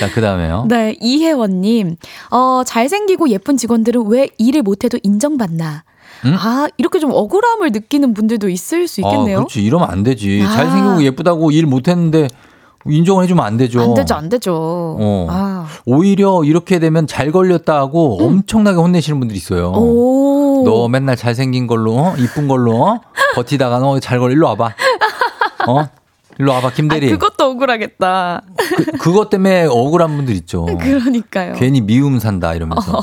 자, 그 다음에요. 네, 이혜원님. 어, 잘생기고 예쁜 직원들은 왜 일을 못해도 인정받나? 음? 아, 이렇게 좀 억울함을 느끼는 분들도 있을 수 있겠네요. 아, 그렇지. 이러면 안 되지. 아. 잘생기고 예쁘다고 일 못했는데 인정을 해주면 안 되죠. 안 되죠, 안 되죠. 어. 아. 오히려 이렇게 되면 잘 걸렸다 하고 엄청나게 혼내시는 분들이 있어요. 음. 오. 너 맨날 잘생긴 걸로, 어? 이쁜 걸로, 어? 버티다가 너 잘 걸려. 일로 와봐. 어? 일로 와봐, 아, 김대리. 그것도 억울하겠다. 그, 그것 때문에 억울한 분들 있죠. 그러니까요. 괜히 미움 산다 이러면서.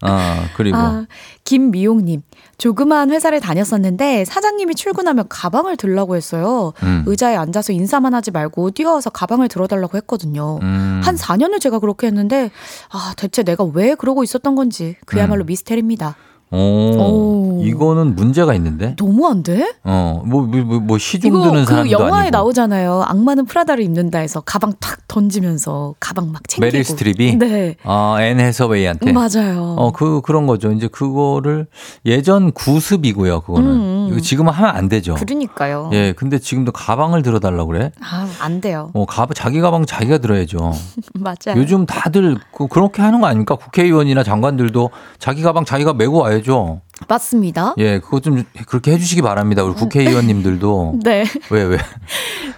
아, 그리고. 아, 김미용님. 조그마한 회사를 다녔었는데 사장님이 출근하면 가방을 들라고 했어요. 음. 의자에 앉아서 인사만 하지 말고 뛰어와서 가방을 들어달라고 했거든요. 음. 한 4년을 제가 그렇게 했는데 아 대체 내가 왜 그러고 있었던 건지 그야말로 음. 미스테리입니다. 오, 오. 이거는 문제가 있는데? 너무한데? 어, 뭐, 뭐, 뭐, 뭐 시중 드는 그 사람도 영화에 아니고. 나오잖아요. 악마는 프라다를 입는다 해서 가방 탁 던지면서 가방 막 챙기고. 메릴 스트립이? 네. 아, 앤 해서웨이한테. 맞아요. 어, 그, 그런 거죠. 이제 그거를 예전 구습이고요, 그거는. 음, 음. 지금은 하면 안 되죠. 그러니까요. 예, 근데 지금도 가방을 들어달라고 그래? 아, 안 돼요. 어, 가, 자기 가방 자기가 들어야죠. 맞아요. 요즘 다들 그, 그렇게 하는 거 아닙니까? 국회의원이나 장관들도 자기 가방 자기가 메고 와 야죠. 맞습니다. 예, 그거 좀 그렇게 해주시기 바랍니다. 우리 국회의원님들도. 네. 왜, 왜?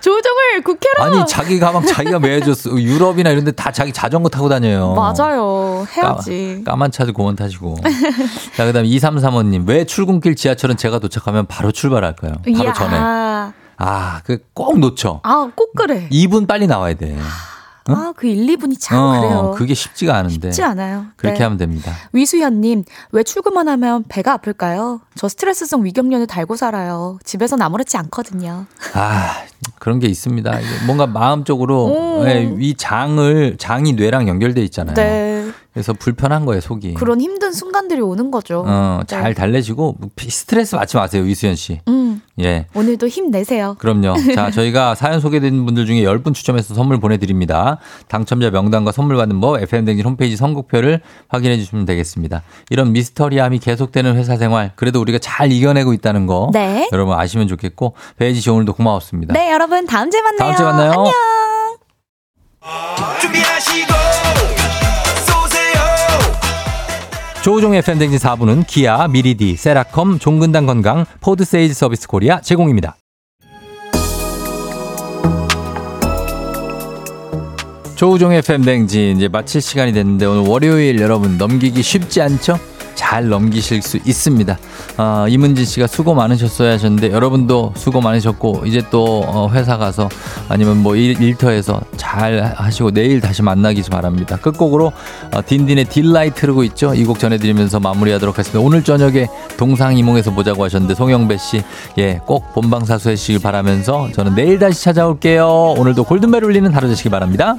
조우종을 국회로 아니, 자기 가방 자기가 매줬어. 유럽이나 이런 데 다 자기 자전거 타고 다녀요. 맞아요. 해야지. 까, 만 차도 고만 타시고. 자, 그 다음에 2335님. 왜 출근길 지하철은 제가 도착하면 바로 출발할까요? 바로 이야. 전에. 아, 그 꼭 놓쳐. 아, 꼭 그래. 2분 빨리 나와야 돼. 아, 그 1, 2분이 참 어, 그래요. 그게 쉽지가 않은데. 쉽지 않아요. 그렇게 네. 하면 됩니다. 위수현님, 왜 출근만 하면 배가 아플까요? 저 스트레스성 위경련을 달고 살아요. 집에선 아무렇지 않거든요. 아, 그런 게 있습니다. 뭔가 마음적으로 오. 예, 이 장을, 장이 뇌랑 연결돼 있잖아요. 네. 그래서 불편한 거예요, 속이. 그런 힘든 순간들이 오는 거죠. 어, 네. 잘 달래시고 스트레스 받지 마세요, 위수연 씨. 음, 예. 오늘도 힘내세요. 그럼요. 자, 저희가 사연 소개된 분들 중에 10분 추첨해서 선물 보내드립니다. 당첨자 명단과 선물 받는 법, FM댕진 홈페이지 선곡표를 확인해 주시면 되겠습니다. 이런 미스터리함이 계속되는 회사 생활, 그래도 우리가 잘 이겨내고 있다는 거. 네. 여러분 아시면 좋겠고, 배혜지 씨 오늘도 고마웠습니다. 네, 여러분, 다음 주에 만나요. 다음 주에 만나요. 안녕. 준비하시고 조우종의 FM댕진 4부는 기아, 미리디, 세라컴, 종근당 건강, 포드 세일즈 서비스 코리아 제공입니다. 조우종의 FM댕진 이제 마칠 시간이 됐는데 오늘 월요일 여러분 넘기기 쉽지 않죠? 잘 넘기실 수 있습니다. 아, 이문진 씨가 수고 많으셨어야 하셨는데 여러분도 수고 많으셨고 이제 또 어, 회사 가서 아니면 뭐 일, 일터에서 잘 하시고 내일 다시 만나기 바랍니다. 끝곡으로 어, 딘딘의 딜라이트 흐르고 있죠. 이 곡 전해드리면서 마무리하도록 하겠습니다. 오늘 저녁에 동상이몽에서 보자고 하셨는데 송영배 씨, 예, 꼭 본방사수 하시길 바라면서 저는 내일 다시 찾아올게요. 오늘도 골든벨 울리는 하루 되시기 바랍니다.